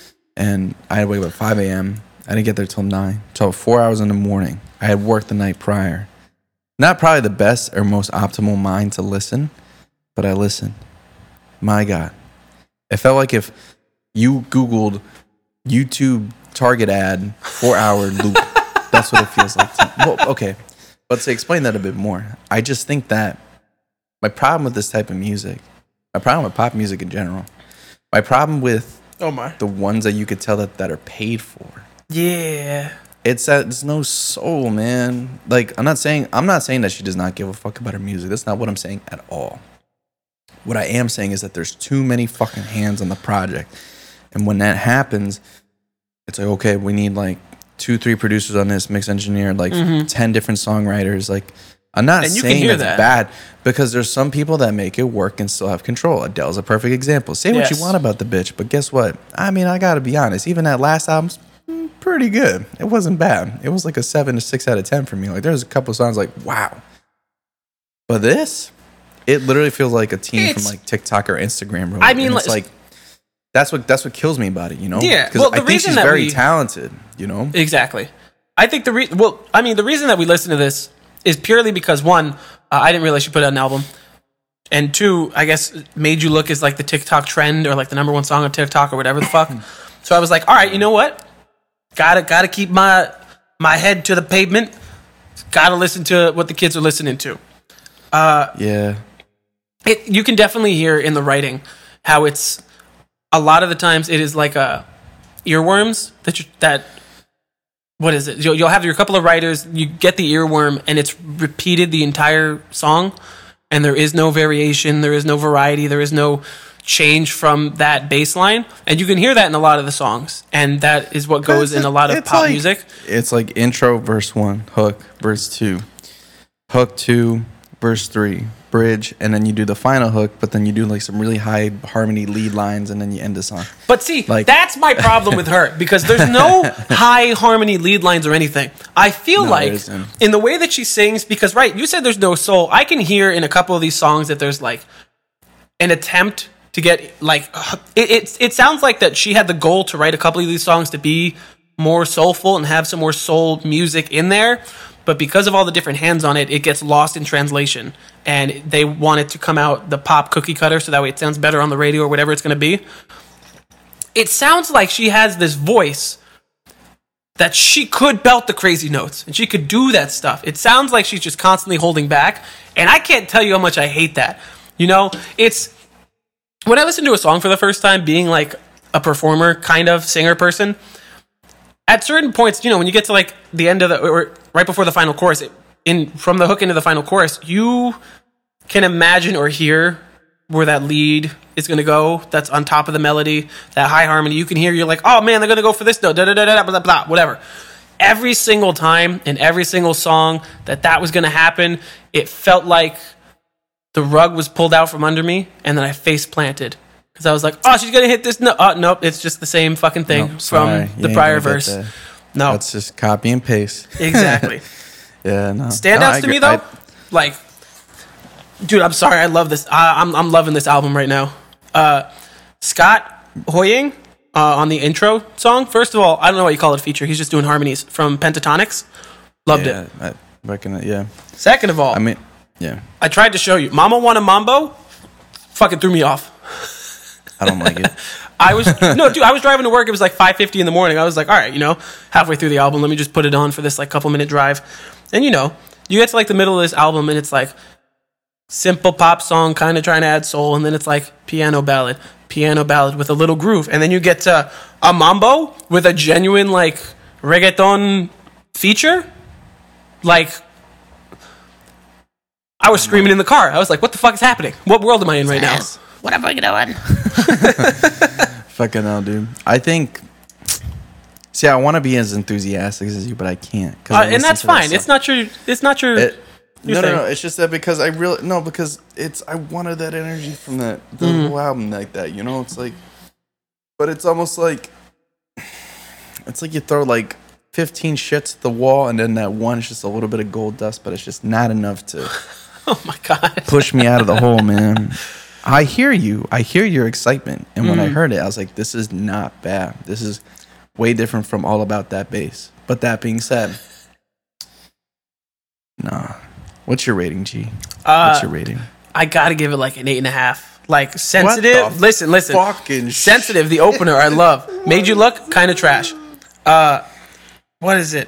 and I had to wake up at five a.m. I didn't get there till nine, till four hours in the morning. I had worked the night prior. Not probably the best or most optimal mind to listen, but I listened. My God, it felt like if you Googled YouTube Target ad four hour loop. That's what it feels like. to- Well, okay, but to explain that a bit more, I just think that my problem with this type of music, my problem with pop music in general, my problem with Oh my. the ones that you could tell that, that are paid for, Yeah. it's that it's no soul, man. Like I'm not saying I'm not saying that she does not give a fuck about her music. That's not what I'm saying at all. What I am saying is that there's too many fucking hands on the project. And when that happens, it's like, okay, we need like two, three producers on this, mix engineer, like 10 different songwriters. Like, I'm not Mm-hmm. And saying that's that. bad because there's some people that make it work and still have control. Adele's a perfect example. Say what you want about the bitch, but guess what? I mean, I gotta be honest. Even that last album's pretty good. It wasn't bad. It was like a seven to six out of 10 for me. Like, there's a couple songs like, wow. But this, it literally feels like a team It's- from like TikTok or Instagram. Wrote I mean, And it's like- that's what that's what kills me about it. You know? Yeah, Because well, I the think she's very we- talented. You know? Exactly. I think the re- well, I mean, the reason that we listen to this is purely because one, uh, I didn't realize she put out an album. and two, I guess made you look as like the TikTok trend or like the number one song on TikTok or whatever the fuck. so I was like, all right, you know what? Gotta gotta keep my my head to the pavement. Gotta listen to what the kids are listening to. Uh, Yeah. It you can definitely hear in the writing how it's a lot of the times it is like a earworms that you, that what is it? You'll, you'll have your couple of writers, you get the earworm, and it's repeated the entire song, and there is no variation, there is no variety, there is no change from that bass line, and you can hear that in a lot of the songs, and that is what goes in a lot of pop like- music. It's like intro, verse one, hook, verse two, hook two, verse three, bridge, and then you do the final hook, but then you do like some really high harmony lead lines, and then you end the song. But see, Like- that's my problem with her because there's no high harmony lead lines or anything. I feel No, like in the way that she sings, because right, you said there's no soul. I can hear in a couple of these songs that there's like an attempt to get like it. It, it sounds like that she had the goal to write a couple of these songs to be more soulful and have some more soul music in there. But because of all the different hands on it, it gets lost in translation. And they want it to come out the pop cookie cutter so that way it sounds better on the radio or whatever it's going to be it sounds like she has this voice that she could belt the crazy notes and she could do that stuff. It sounds like she's just constantly holding back. And I can't tell you how much I hate that. You know, it's when I listen to a song for the first time, being like a performer kind of singer person, at certain points, you know, when you get to like the end of the or right before the final chorus, it, in from the hook into the final chorus, you can imagine or hear where that lead is going to go. That's on top of the melody, that high harmony. You can hear. You're like, oh man, they're going to go for this note. Da da da da blah blah blah. Whatever. Every single time in every single song that that was going to happen, it felt like the rug was pulled out from under me, and then I face planted because I was like, oh, she's going to hit this note. Oh, nope, it's just the same fucking thing Nope, from the prior verse. No, That's just copy and paste. exactly. Yeah, no. Standouts No, to me though, I- like, dude, I'm sorry, I love this. I, I'm I'm loving this album right now. Uh, Scott Hoying uh, on the intro song. First of all, I don't know what you call it a feature. He's just doing harmonies from Pentatonix. Loved yeah, it. I reckon it. Yeah, Second of all, I mean, yeah, I tried to show you. Mama Want a Mambo. Fucking threw me off. I don't like it. I was no, dude. I was driving to work. It was like 5:50 in the morning. I was like, all right, you know, halfway through the album, let me just put it on for this like couple minute drive. And you know, you get to like the middle of this album, and it's like simple pop song, kind of trying to add soul, and then it's like piano ballad, piano ballad with a little groove, and then you get to a mambo with a genuine like reggaeton feature, like. I was screaming in the car. I was like, "What the fuck is happening? What world am I in right now?" What am I doing? Fucking hell, dude. I think. See, I want to be as enthusiastic as you, but I can't. Uh, I and that's to that fine. It's not your. It's not your. It, no, no, thing. no. It's just that because I really no because it's I wanted that energy from that the Mm. whole album like that. You know, it's like, but it's almost like it's like you throw like fifteen shits at the wall, and then that one is just a little bit of gold dust, but it's just not enough to oh my god. push me out of the hole, man. I hear you. I hear your excitement, and when I Mm. heard it, I was like, "This is not bad. This is way different from all about that bass." But that being said, nah. What's your rating, G? Uh, What's your rating? I gotta give it like an eight and a half. Like sensitive. Listen, listen. fucking sensitive. The opener I love. Made you look kind of trash. Uh, what is it?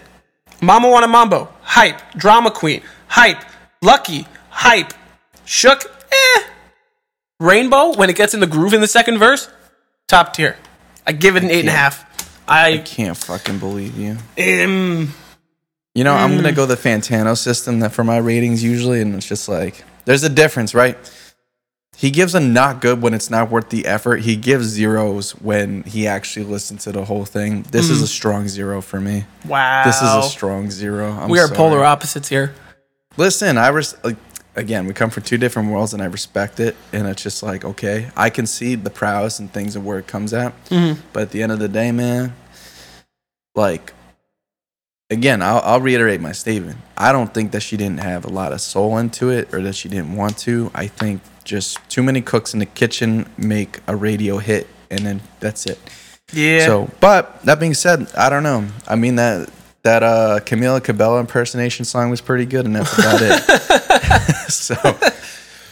Mama want a mambo. Hype. Drama queen. Hype. Lucky. Hype. Shook. Eh. Rainbow when it gets in the groove in the second verse. Top tier. I give it an eight and a half. I I can't fucking believe you. am. You know, I'm Mm. gonna go the Fantano system that for my ratings usually, and it's just like there's a difference, right? He gives a not good when it's not worth the effort. He gives zeros when he actually listens to the whole thing. This Mm. is a strong zero for me. Wow. This is a strong zero. I'm We are sorry. polar opposites here. Listen, I res- like, again, we come from two different worlds, and I respect it. And it's just like, okay, I can see the prowess and things of where it comes at. Mm-hmm. But at the end of the day, man, like, again, I'll, I'll reiterate my statement. I don't think that she didn't have a lot of soul into it, or that she didn't want to. I think just too many cooks in the kitchen make a radio hit, and then that's it. Yeah. So, but that being said, I don't know. I mean that that uh Camila Cabello impersonation song was pretty good, and that's about it. so,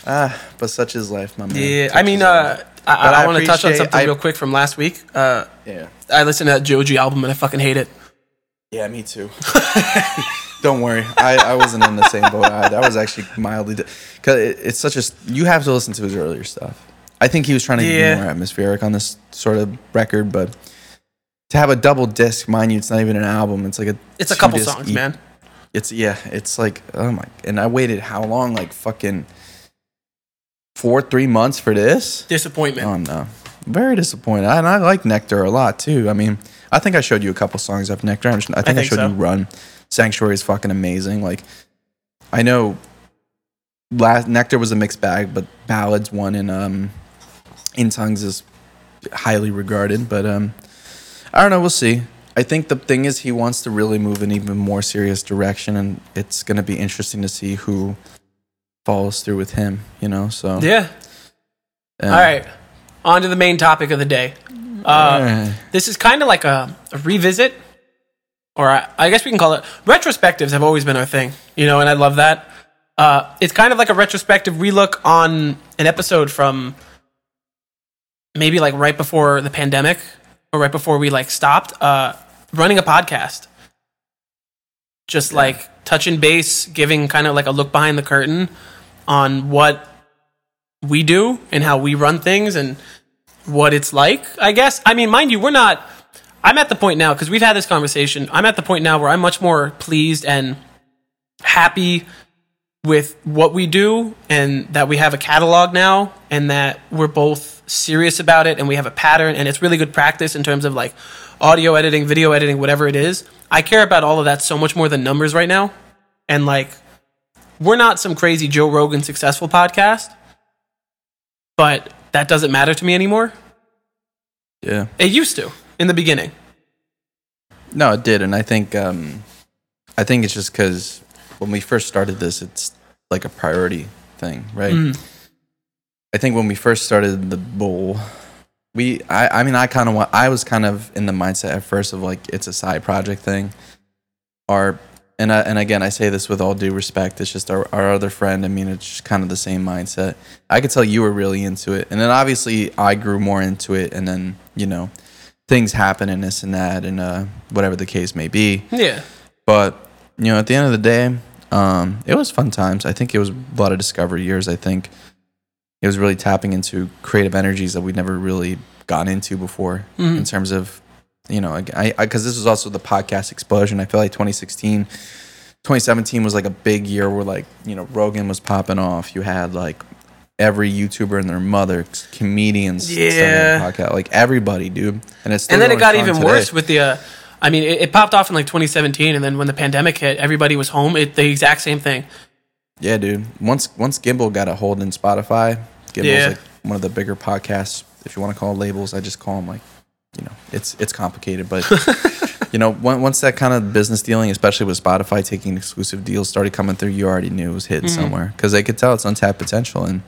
Ah, but such is life, my man. Yeah, Such I mean, uh, I, I I, want to touch on something I- real quick from last week. Uh, yeah, I listened to that Joji album and I fucking hate it. yeah, me too. Don't worry, I, I wasn't in the same boat. I, that was actually mildly because it, it's such a you have to listen to his earlier stuff. I think he was trying to Yeah. be more atmospheric on this sort of record, but to have a double disc, mind you, it's not even an album. It's like a It's a couple songs, EP. man. It's yeah, it's like oh my, and I waited how long? Like fucking four, three months for this. Disappointment. Oh no, very disappointed. And I like Nectar a lot too. I mean, I think I showed you a couple songs of Nectar. I'm just- I think I, think showed so. you Run. Sanctuary is fucking amazing. Like, I know, last Nectar was a mixed bag, but Ballads one and um, In Tongues is highly regarded. But um, I don't know. We'll see. I think the thing is he wants to really move in even more serious direction, and it's going to be interesting to see who follows through with him. You know, so yeah. All right. On to the main topic of the day. Uh. This is kind of like a, a revisit, or I, I guess we can call it retrospectives. Have always been our thing, you know, and I love that. Uh, it's kind of like a retrospective relook on an episode from maybe like right before the pandemic or right before we like stopped uh, running a podcast. Just like touching base, giving kind of like a look behind the curtain on what we do and how we run things and what it's like, I guess. I mean, mind you, we're not. I'm at the point now because we've had this conversation. I'm at the point now where I'm much more pleased and happy with what we do and that we have a catalog now and that we're both serious about it and we have a pattern and it's really good practice in terms of like audio editing, video editing, whatever it is. I care about all of that so much more than numbers right now. And like, we're not some crazy Joe Rogan successful podcast, but that doesn't matter to me anymore. yeah. It used to in the beginning. No, it did, and I think um, I think it's just because when we first started this, it's like a priority thing, right? Mm. I think when we first started the bowl, we I I mean I kind of I was kind of in the mindset at first of like it's a side project thing. Our and I, and again I say this with all due respect. It's just our, our other friend. I mean it's just kind of the same mindset. I could tell you were really into it, and then obviously I grew more into it, and then you know things happen and this and that and uh, whatever the case may be. Yeah. But you know, at the end of the day, um, it was fun times. I think it was a lot of discovery years. I think it was really tapping into creative energies that we'd never really gotten into before Mm-hmm. in terms of you know, I because this was also the podcast explosion. I feel like 2016, 2017 was like a big year where like you know Rogan was popping off. You had like every YouTuber and their mother, comedians, Yeah. podcast, like everybody, dude. And it's and then it got even today. worse with the uh, i mean it, it popped off in like 2017 and then when the pandemic hit everybody was home it, the exact same thing Yeah, dude. Once once Gimlet got a hold in Spotify, Gimlet's Yeah. like one of the bigger podcasts. If you want to call it labels, I just call them like, you know, it's it's complicated, but you know, on- once that kind of business dealing, especially with Spotify taking exclusive deals, started coming through, you already knew it was hitting somewhere because they could tell it's untapped potential. And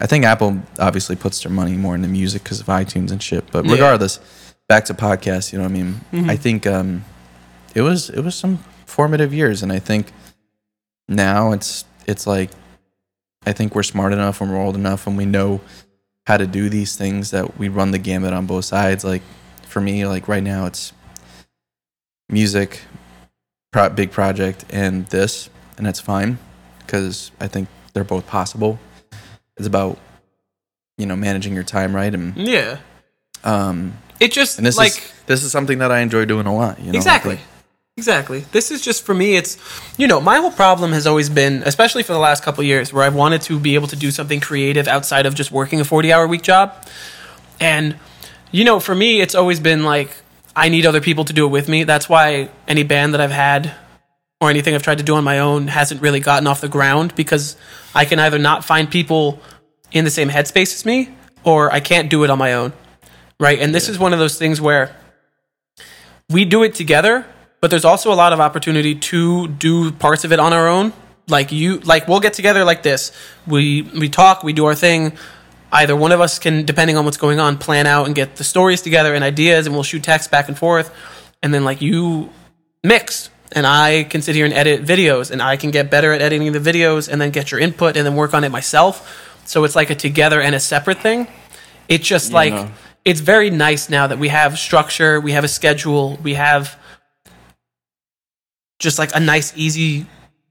I think Apple obviously puts their money more into music because of iTunes and shit. But Yeah. regardless, back to podcasts. You know, what I mean, I think um, it was it was some formative years, and I think now it's it's like I think we're smart enough and we're old enough and we know how to do these things that we run the gamut on both sides. Like for me, like right now it's music, pro- big project, and this, and that's fine because I think they're both possible. It's about you know managing your time right and yeah um it just and this like is this is something that I enjoy doing a lot. You know, exactly Like, exactly. This is just for me it's you know my whole problem has always been especially for the last couple of years where i've wanted to be able to do something creative outside of just working a 40 hour week job. And you know for me it's always been like i need other people to do it with me. That's why any band that i've had or anything i've tried to do on my own hasn't really gotten off the ground because i can either not find people in the same headspace as me or i can't do it on my own. Right? And this is one of those things where we do it together, but there's also a lot of opportunity to do parts of it on our own. Like you, like we'll get together like this. We we talk, we do our thing. Either one of us can, depending on what's going on, plan out and get the stories together and ideas, and we'll shoot text back and forth. And then like you mix and I can sit here and edit videos, and I can get better at editing the videos, and then get your input, and then work on it myself. So it's like a together and a separate thing. It's just like it's very nice now that we have structure, we have a schedule, we have just like a nice, easy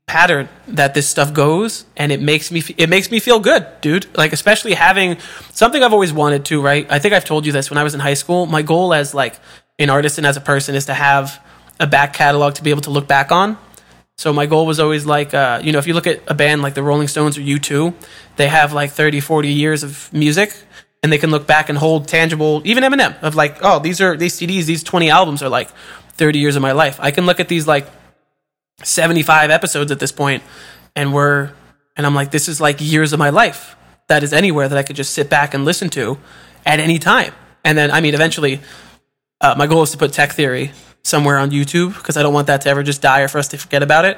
pattern that this stuff goes and it makes me it makes me feel good dude. Like especially having something i've always wanted to right? I think i've told you this. When i was in high school my goal as like an artist and as a person is to have a back catalog to be able to look back on. So my goal was always like uh, you know if you look at a band like the rolling stones or u2 they have like 30 40 years of music and they can look back and hold tangible even eminem of like oh these are these cds these 20 albums are like 30 years of my life. I can look at these like 75 episodes at this point and we're and i'm like this is like years of my life that is anywhere that i could just sit back and listen to at any time. And then i mean eventually uh, my goal is to put tech theory somewhere on youtube because i don't want that to ever just die or for us to forget about it.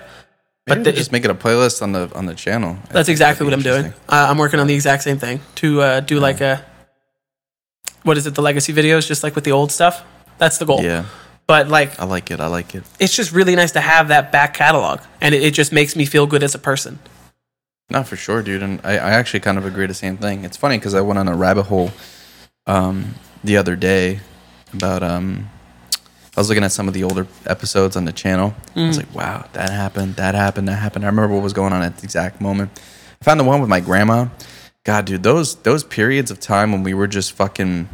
But but the, just make it a playlist on the on the channel. That's exactly what i'm doing. uh, i'm working on the exact same thing. To uh, do like a what is it the legacy videos just like with the old stuff? That's the goal. Yeah, but like I like it. I like it. it's just really nice to have that back catalog and it, it just makes me feel good as a person Not for sure, dude. And I, I actually kind of agree the same thing. It's funny because I went on a rabbit hole um, the other day about um, I was looking at some of the older episodes on the channel. I Mm. was like, wow, that happened, that happened, that happened. I remember what was going on at the exact moment. I found the one with my grandma. God, dude, those those periods of time when we were just fucking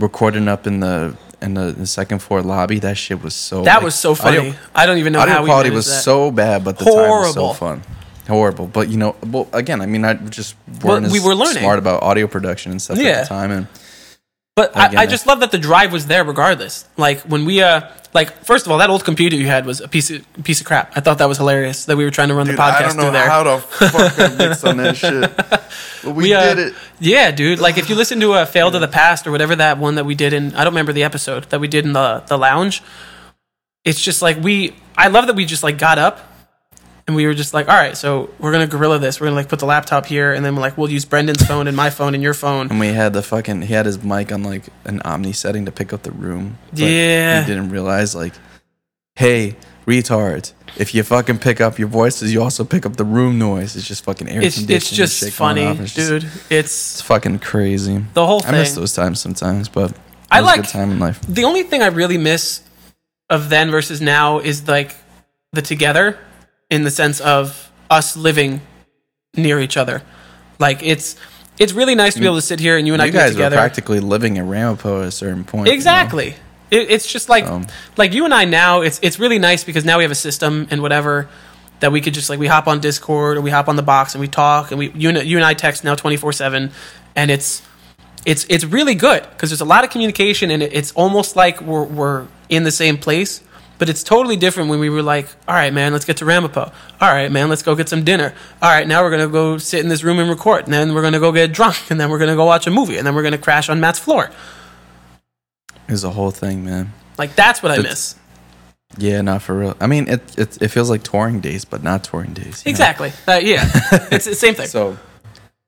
recording up in the in the, the second floor lobby, that shit was so That like, was so funny. audio- I don't even know audio how we quality was that. so bad, but the time was so Horrible. fun. Horrible, but you know, well, again, I mean, I just weren't we as were learning. smart about audio production and stuff Yeah. at the time, and But Again, I, I just love that the drive was there regardless. Like when we uh like first of all, that old computer you had was a piece of piece of crap. I thought that was hilarious that we were trying to run the podcast I don't know through there. How to fuck I mixed on that shit, but we, We, uh, did it. Yeah, dude. Like if you listen to a Fail to the Past or whatever that one that we did in I don't remember the episode that we did in the the lounge. It's just like we I love that we just like got up and we were just like, all right, so we're gonna gorilla this. We're gonna like put the laptop here and then we're like we'll use Brendan's phone and my phone and your phone. And we had the fucking he had his mic on like an omni setting to pick up the room. Yeah. he didn't realize like, hey, retards. If you fucking pick up your voices, you also pick up the room noise. It's just fucking air It's conditioning. it's just funny. It's just- dude. it's it's fucking crazy. the whole thing. I miss those times sometimes, but I like- good time in life. the only thing I really miss of then versus now is like the together in the sense of us living near each other. Like it's it's really nice to be able to sit here and you and I you it guys together. practically living in Ramapo at a certain point. you know? exactly. It, it's just like So- like you and I now. It's it's really nice because now we have a system and whatever that we could just like we hop on Discord or we hop on the box and we talk and we you and, you and I text now twenty four seven and it's it's it's really good because there's a lot of communication and it, it's almost like we're we're in the same place. But it's totally different when we were like, all right, man, let's get to Ramapo. All right, man, let's go get some dinner. All right, now we're gonna go sit in this room and record. And then we're gonna go get drunk. And then we're gonna go watch a movie. And then we're gonna crash on Matt's floor. Was a whole thing, man. Like that's what I miss. Yeah, not for real. I mean, it it, it feels like touring days, but not touring days. Exactly. Uh, yeah, it's the same thing. So,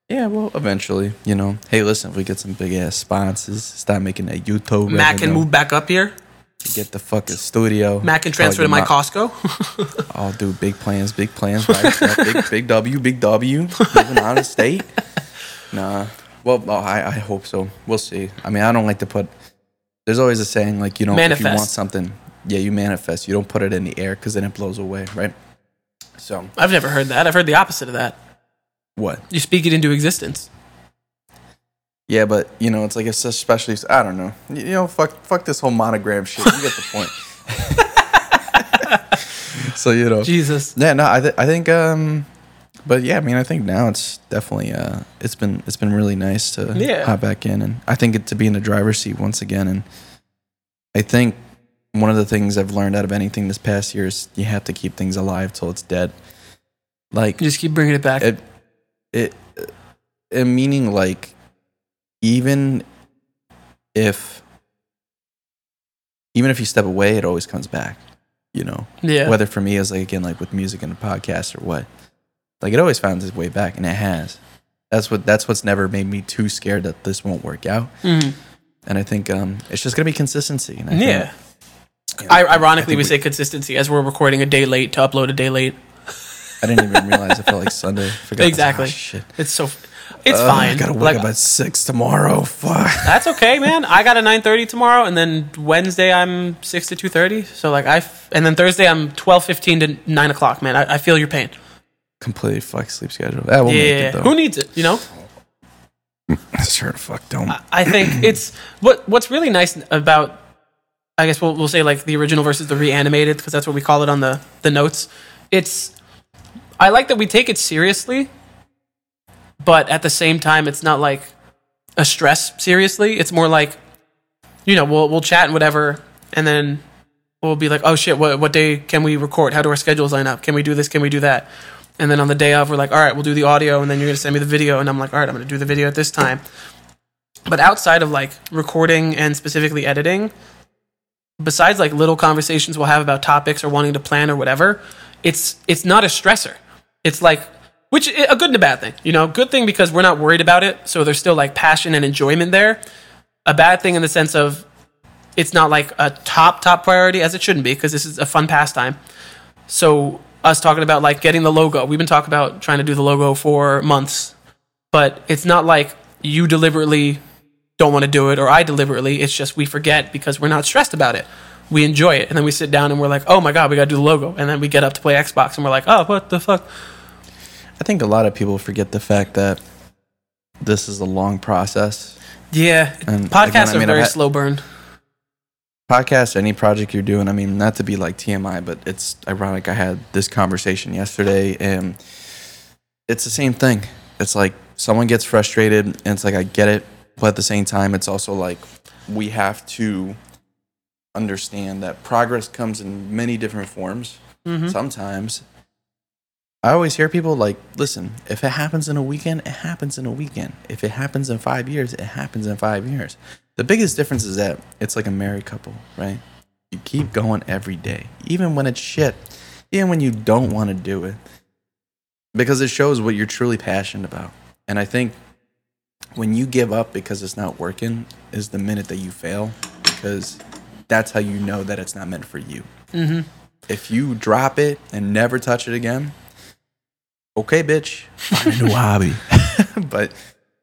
yeah, well, eventually, you know. Hey, listen, if we get some big ass sponsors, start making a YouTube. Matt can move back up here. Get the fucking studio. Matt can transfer to my Ma- Costco. I'll do big plans, big plans. Right? Big, big W, big W. Moving out of state. Nah. Well, oh, I, I hope so. We'll see. I mean, I don't like to put. There's always a saying like you know if you want something, yeah, you manifest. You don't put it in the air because then it blows away, right? So I've never heard that. I've heard the opposite of that. what? You speak it into existence. Yeah, but you know, it's like it's especially. I don't know. You know, fuck, fuck this whole monogram shit. You get the point. so you know, Jesus. yeah, no, I, th- I think, um, but yeah, I mean, I think now it's definitely, uh, it's been, it's been really nice to Yeah. hop back in, and I think it to be in the driver's seat once again, and I think one of the things I've learned out of anything this past year is you have to keep things alive till it's dead. Like You just keep bringing it back. it, it, it meaning like even if even if you step away it always comes back you know yeah. whether for me is like again like with music and a podcast or what like it always finds its way back and it has that's what that's what's never made me too scared that this won't work out Mhm. and i think um it's just gonna be consistency and I think Yeah. I, ironically, we say consistency as we're recording a day late to upload a day late. I didn't even realize it felt like Sunday. Forgot Exactly. Oh, shit. It's so. It's Ugh, fine. I gotta wake Like, up at six tomorrow. Fuck. that's okay, man. I got a nine thirty tomorrow, and then Wednesday I'm six to two thirty. So like I, f- and then Thursday I'm twelve fifteen to nine o'clock. Man, I, I feel your pain. Completely fuck sleep schedule. That will make yeah, it though. who needs it? You know. sure fuck don't. I think it's what what's really nice about I guess we'll we'll say like the original versus the reanimated because that's what we call it on the the notes. It's I like that we take it seriously, but at the same time it's not like a stress seriously. It's more like you know, we'll we'll chat and whatever and then we'll be like, "Oh shit, what what day can we record? How do our schedules line up? Can we do this? Can we do that?" And then on the day of, we're like, "All right, we'll do the audio," and then you're gonna send me the video, and I'm like, "All right, I'm gonna do the video at this time." But outside of like recording and specifically editing, besides like little conversations we'll have about topics or wanting to plan or whatever, it's it's not a stressor. It's like which eh, a good and a bad thing. You know, good thing because we're not worried about it, so there's still like passion and enjoyment there. A bad thing in the sense of it's not like a top top priority as it shouldn't be because this is a fun pastime. So us talking about like getting the logo, we've been talking about trying to do the logo for months, but it's not like you deliberately don't want to do it or I deliberately. It's just we forget because we're not stressed about it. We enjoy it, and then we sit down and we're like, "Oh my god, we got to do the logo," and then we get up to play Xbox and we're like, "Oh, what the fuck?" I think a lot of people forget the fact that this is a long process. Yeah, And podcasts again, I mean, are very had- slow burn. Podcast, any project you're doing, I mean, not to be like TMI, but it's ironic. I had this conversation yesterday, and it's the same thing. It's like someone gets frustrated, and it's like, I get it. But at the same time, it's also like we have to understand that progress comes in many different forms. Mhm. Sometimes I always hear people like, listen, if it happens in a weekend, it happens in a weekend. If it happens in five years, it happens in five years. The biggest difference is that it's like a married couple, right? You keep going every day, even when it's shit, even when you don't want to do it, because it shows what you're truly passionate about. And I think when you give up because it's not working, is the minute that you fail, because that's how you know that it's not meant for you. Mm-hmm. If you drop it and never touch it again, okay, bitch, find a new hobby. but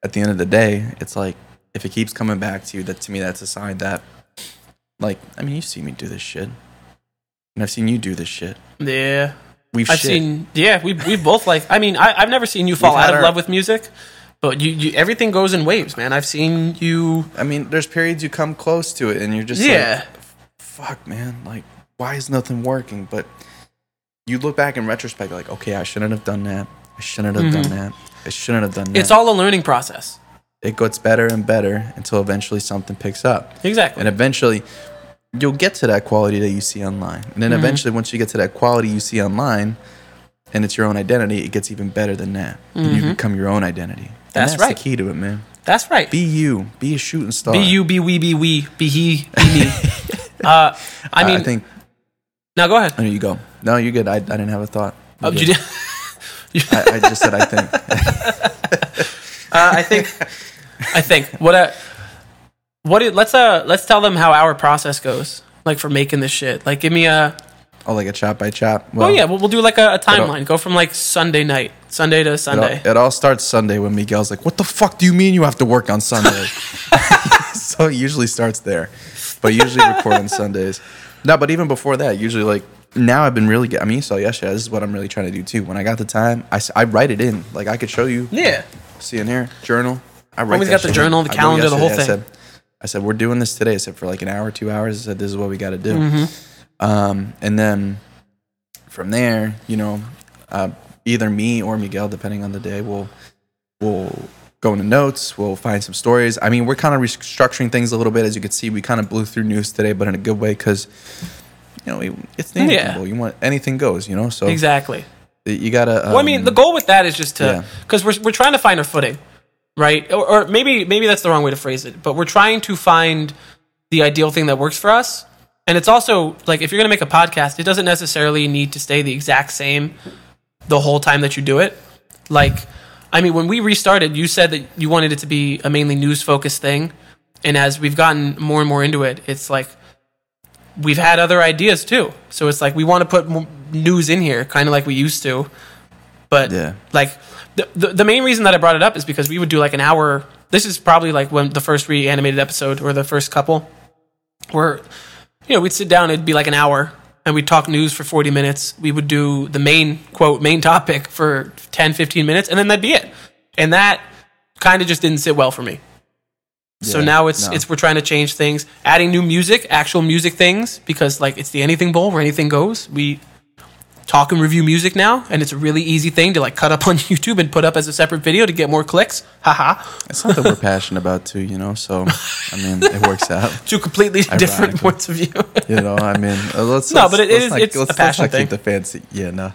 at the end of the day, it's like if it keeps coming back to you, that to me that's a sign that, like, I mean, you've seen me do this shit, and I've seen you do this shit. Yeah, We've I've shit. seen. Yeah, we we both like. I mean, I, I've never seen you fall We've out of our- love with music, but you, you everything goes in waves, man. I've seen you. I mean, there's periods you come close to it, and you're just Yeah. like, fuck, man, like, why is nothing working? But you look back in retrospect, like, okay, I shouldn't have done that. I shouldn't have done that. I shouldn't have done that. Mm-hmm. It's all a learning process. it gets better and better until eventually something picks up. Exactly. And eventually you'll get to that quality that you see online. And then Mm-hmm. eventually once you get to that quality you see online and it's your own identity, it gets even better than that. And you become your own identity. Mm-hmm. That's right. the key to it, man. That's right. Be you. Be a shooting star. Be you, be we, be we, be he, be me. uh, I mean, I think now go ahead. I know you go. No, you're good. I, I didn't have a thought. You're Oh, you did. I, I just said I think. Uh, I think. I think what uh, what it, let's uh let's tell them how our process goes. Like for making this shit. Like give me a. Oh, like a chop by chop. Oh yeah, we'll, we'll do like a, a timeline. Go from like Sunday night, Sunday to It all, Sunday. it all starts Sunday when Miguel's like, "What the fuck do you mean you have to work on Sunday?" so it usually starts there, but usually record on Sundays. No, but even before that, usually like now I've been really. Get, I mean, you saw yesterday. This is what I'm really trying to do too. When I got the time, I, I write it in. Like I could show you. Yeah. See in here, journal. I write Always got the journal, in. the calendar, the whole thing. I said, I said we're doing this today. I said for like an hour, two hours. I said this is what we got to do. Mm-hmm. Um, and then from there, you know, uh, either me or Miguel, depending on the day, will will go into notes. We'll find some stories. I mean, we're kind of restructuring things a little bit, as you can see. We kind of blew through news today, but in a good way because you know it's Yeah. inevitable. You want anything goes, you know. So Exactly. you gotta. Um, Well, I mean, the goal with that is just to yeah. because we're we're trying to find our footing, right? Or, or maybe maybe that's the wrong way to phrase it. But we're trying to find the ideal thing that works for us. And it's also like if you're going to make a podcast, it doesn't necessarily need to stay the exact same the whole time that you do it. Like, I mean, when we restarted, you said that you wanted it to be a mainly news focused thing, and as we've gotten more and more into it, it's like we've had other ideas too. So it's like we want to put news in here, kind of like we used to. But Yeah. like the, the the main reason that I brought it up is because we would do like an hour. This is probably like when the first reanimated episode or the first couple, where you know we'd sit down. It'd be like an hour, and we'd talk news for forty minutes. We would do the main quote main topic for 10, 15 minutes, and then that'd be it. And that kind of just didn't sit well for me. So Yeah, now it's no. it's we're trying to change things, adding new music, actual music things, because like it's the anything bowl where anything goes. We talk and review music now, and it's a really easy thing to like cut up on YouTube and put up as a separate video to get more clicks. Haha. It's something we're passionate about too, you know. So I mean, it works out. Two completely different points of view. You know, I mean, uh, let's No, let's- but it let's is- not- it's a passion thing. keep the fancy. Yeah, no.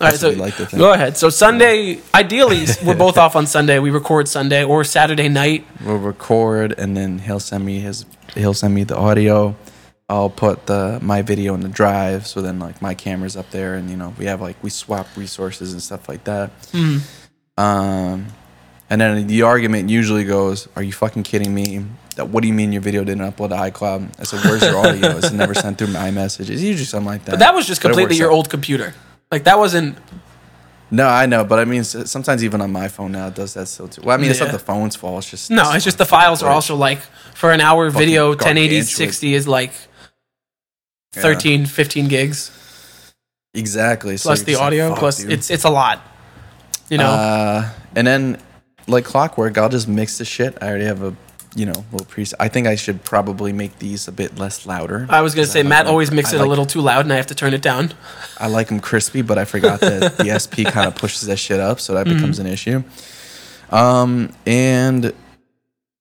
All right, so like go ahead. So Sunday, ideally, we're both off on Sunday. We record Sunday or Saturday night. We'll record, and then he'll send me his. He'll send me the audio. I'll put the my video in the drive, so then like my camera's up there, and you know we have like we swap resources and stuff like that. Hmm. Um, and then the argument usually goes, "Are you fucking kidding me? That what do you mean your video didn't upload to iCloud?" I said, "Where's your audio? It's never sent through my iMessage. It's usually something like that." But that was just But completely your out. old computer. Like that wasn't. No, I know, but I mean, sometimes even on my phone now it does that still too. Well, I mean, it's not the phone's fault. It's just No, it's just the files are also like for an hour video, gargantuan. 1080 60 is like Yeah. 13, 15 gigs exactly plus you're the just like, audio plus dude." it's it's a lot. You know, Uh, and then like clockwork, I'll just mix the shit. I already have a you know little preset. I think I should probably make these a bit less louder. I was gonna say I like Matt always makes I it like- a little too loud, and I have to turn it down. I like them crispy, but I forgot that the SP kind of pushes that shit up, so that Mm-hmm. becomes an issue. Um, and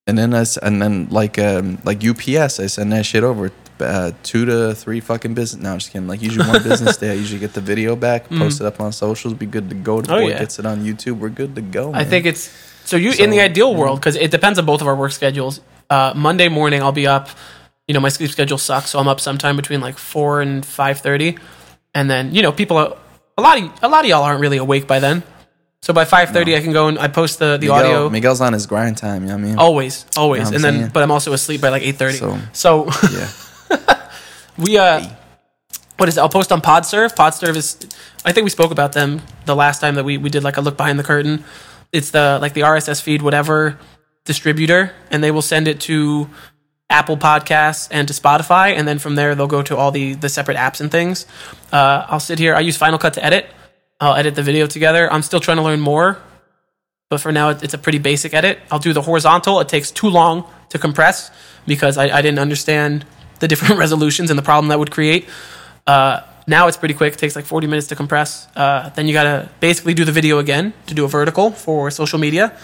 and then I and then like um like UPS, I send that shit over. Uh, two to three fucking business. No, I'm just kidding. Like usually one business day, I usually get the video back, post it up on socials, be good to go. The. Oh, boy yeah. gets it on YouTube. We're good to go. I think it's so you in the ideal world because it depends on both of our work schedules. Uh, Monday morning I'll be up. You know my sleep schedule sucks, so I'm up sometime between like four and five thirty, and then you know people are a lot of a lot of y'all aren't really awake by then. So by five thirty I can go and I post the the Miguel, audio. Miguel's on his grind time. You know what I mean? Always, always, You know and then saying? but I'm also asleep by like eight thirty. So- So, yeah. we uh, what is it? I'll post on PodServe. PodServe is, I think we spoke about them the last time that we we did like a look behind the curtain. It's the like the RSS feed whatever distributor, and they will send it to Apple Podcasts and to Spotify, and then from there they'll go to all the the separate apps and things. Uh, I'll sit here. I use Final Cut to edit. I'll edit the video together. I'm still trying to learn more, but for now it's a pretty basic edit. I'll do the horizontal. It takes too long to compress because I, I didn't understand the different resolutions and the problem that would create. Uh, now it's pretty quick. It takes like 40 minutes to compress. Uh, then you gotta basically do the video again to do a vertical for social media.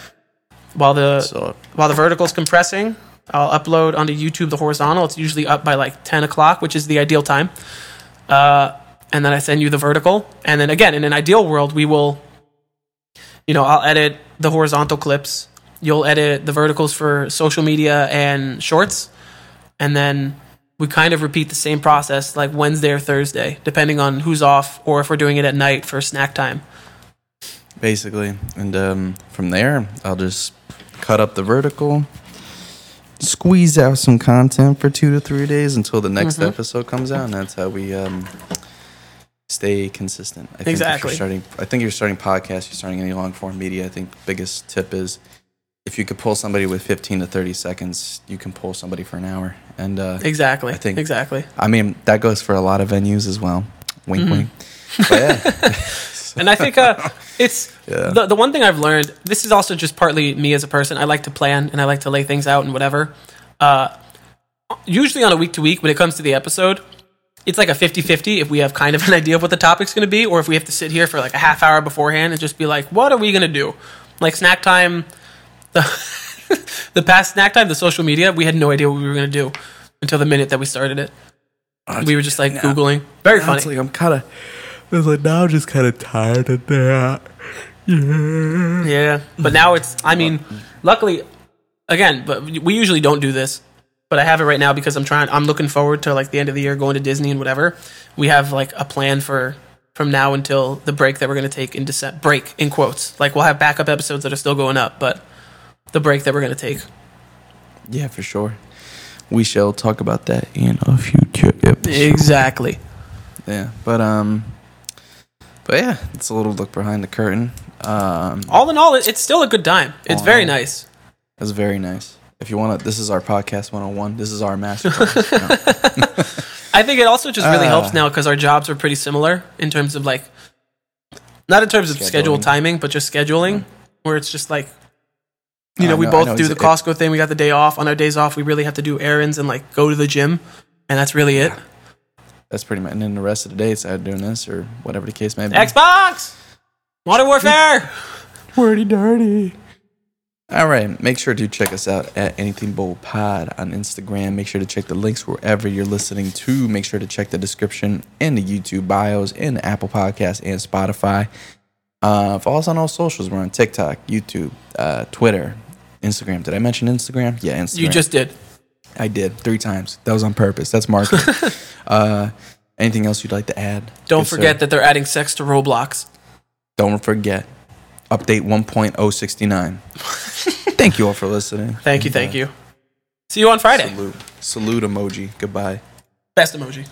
While the So while the vertical is compressing, I'll upload onto YouTube the horizontal. It's usually up by like 10 o'clock, which is the ideal time. Uh, and then I send you the vertical. And then again, in an ideal world, we will, you know, I'll edit the horizontal clips. You'll edit the verticals for social media and shorts. And then we kind of repeat the same process like Wednesday or Thursday, depending on who's off or if we're doing it at night for snack time. basically, and um, from there, I'll just cut up the vertical, squeeze out some content for two to three days until the next Mm-hmm. episode comes out, and that's how we um, stay consistent. I think if Exactly. you're starting, I think if you're starting podcasts, you're starting any long form media. I think biggest tip is if you could pull somebody with 15 to 30 seconds, you can pull somebody for an hour. And uh, Exactly. I think- exactly. I mean, that goes for a lot of venues as well. Wink, Mm-hmm. wink. Yeah, And I think uh, it's Yeah. the the one thing I've learned. This is also just partly me as a person. I like to plan and I like to lay things out and whatever. Uh, usually on a week to week, when it comes to the episode, it's like a 50-50 if we have kind of an idea of what the topic's going to be, or if we have to sit here for like a half hour beforehand and just be like, "What are we going to do?" Like snack time, the the past snack time, the social media, we had no idea what we were going to do until the minute that we started it. We were just like googling. Very funny. Like I'm kind of. It's like now I'm just kind of tired of that. Yeah. Yeah, but now it's. I mean, luckily, again, but we usually don't do this. But I have it right now because I'm trying. I'm looking forward to like the end of the year, going to Disney and whatever. We have like a plan for from now until the break that we're going to take in December. Break in quotes. Like we'll have backup episodes that are still going up, but the break that we're going to take. Yeah, for sure. We shall talk about that in a future episode. Exactly. Yeah, but um, but yeah, it's a little look behind the curtain. Um, All in all, it's still a good time. It's very all. nice. It's very nice. If you want to, this is our podcast 101. This is our master. I think it also just really Uh, helps now because our jobs are pretty similar in terms of like, not in terms of schedule timing, but just scheduling, where it's just like, you I know, we both know do the it's- Costco thing. We got the day off. On our days off, we really have to do errands and like go to the gym, and that's really it. That's pretty much. And then the rest of the day, it's either doing this or whatever the case may be. Xbox, Modern Warfare. Wordy dirty. All right. Make sure to check us out at Anything Bold Pod on Instagram. Make sure to check the links wherever you're listening to. Make sure to check the description in the YouTube bios, in the Apple Podcast and Spotify. Uh, follow us on all socials. We're on TikTok, YouTube, uh, Twitter, Instagram. Did I mention Instagram? Yeah, Instagram. You just did. I did three times. That was on purpose. That's marketing. uh, anything else you'd like to add? Don't Good sir? forget that they're adding sex to Roblox. Don't forget. Update 1.069. Thank you all for listening. Thank you, thank you. See you on Friday. Salute. Salute emoji. Goodbye. Best emoji.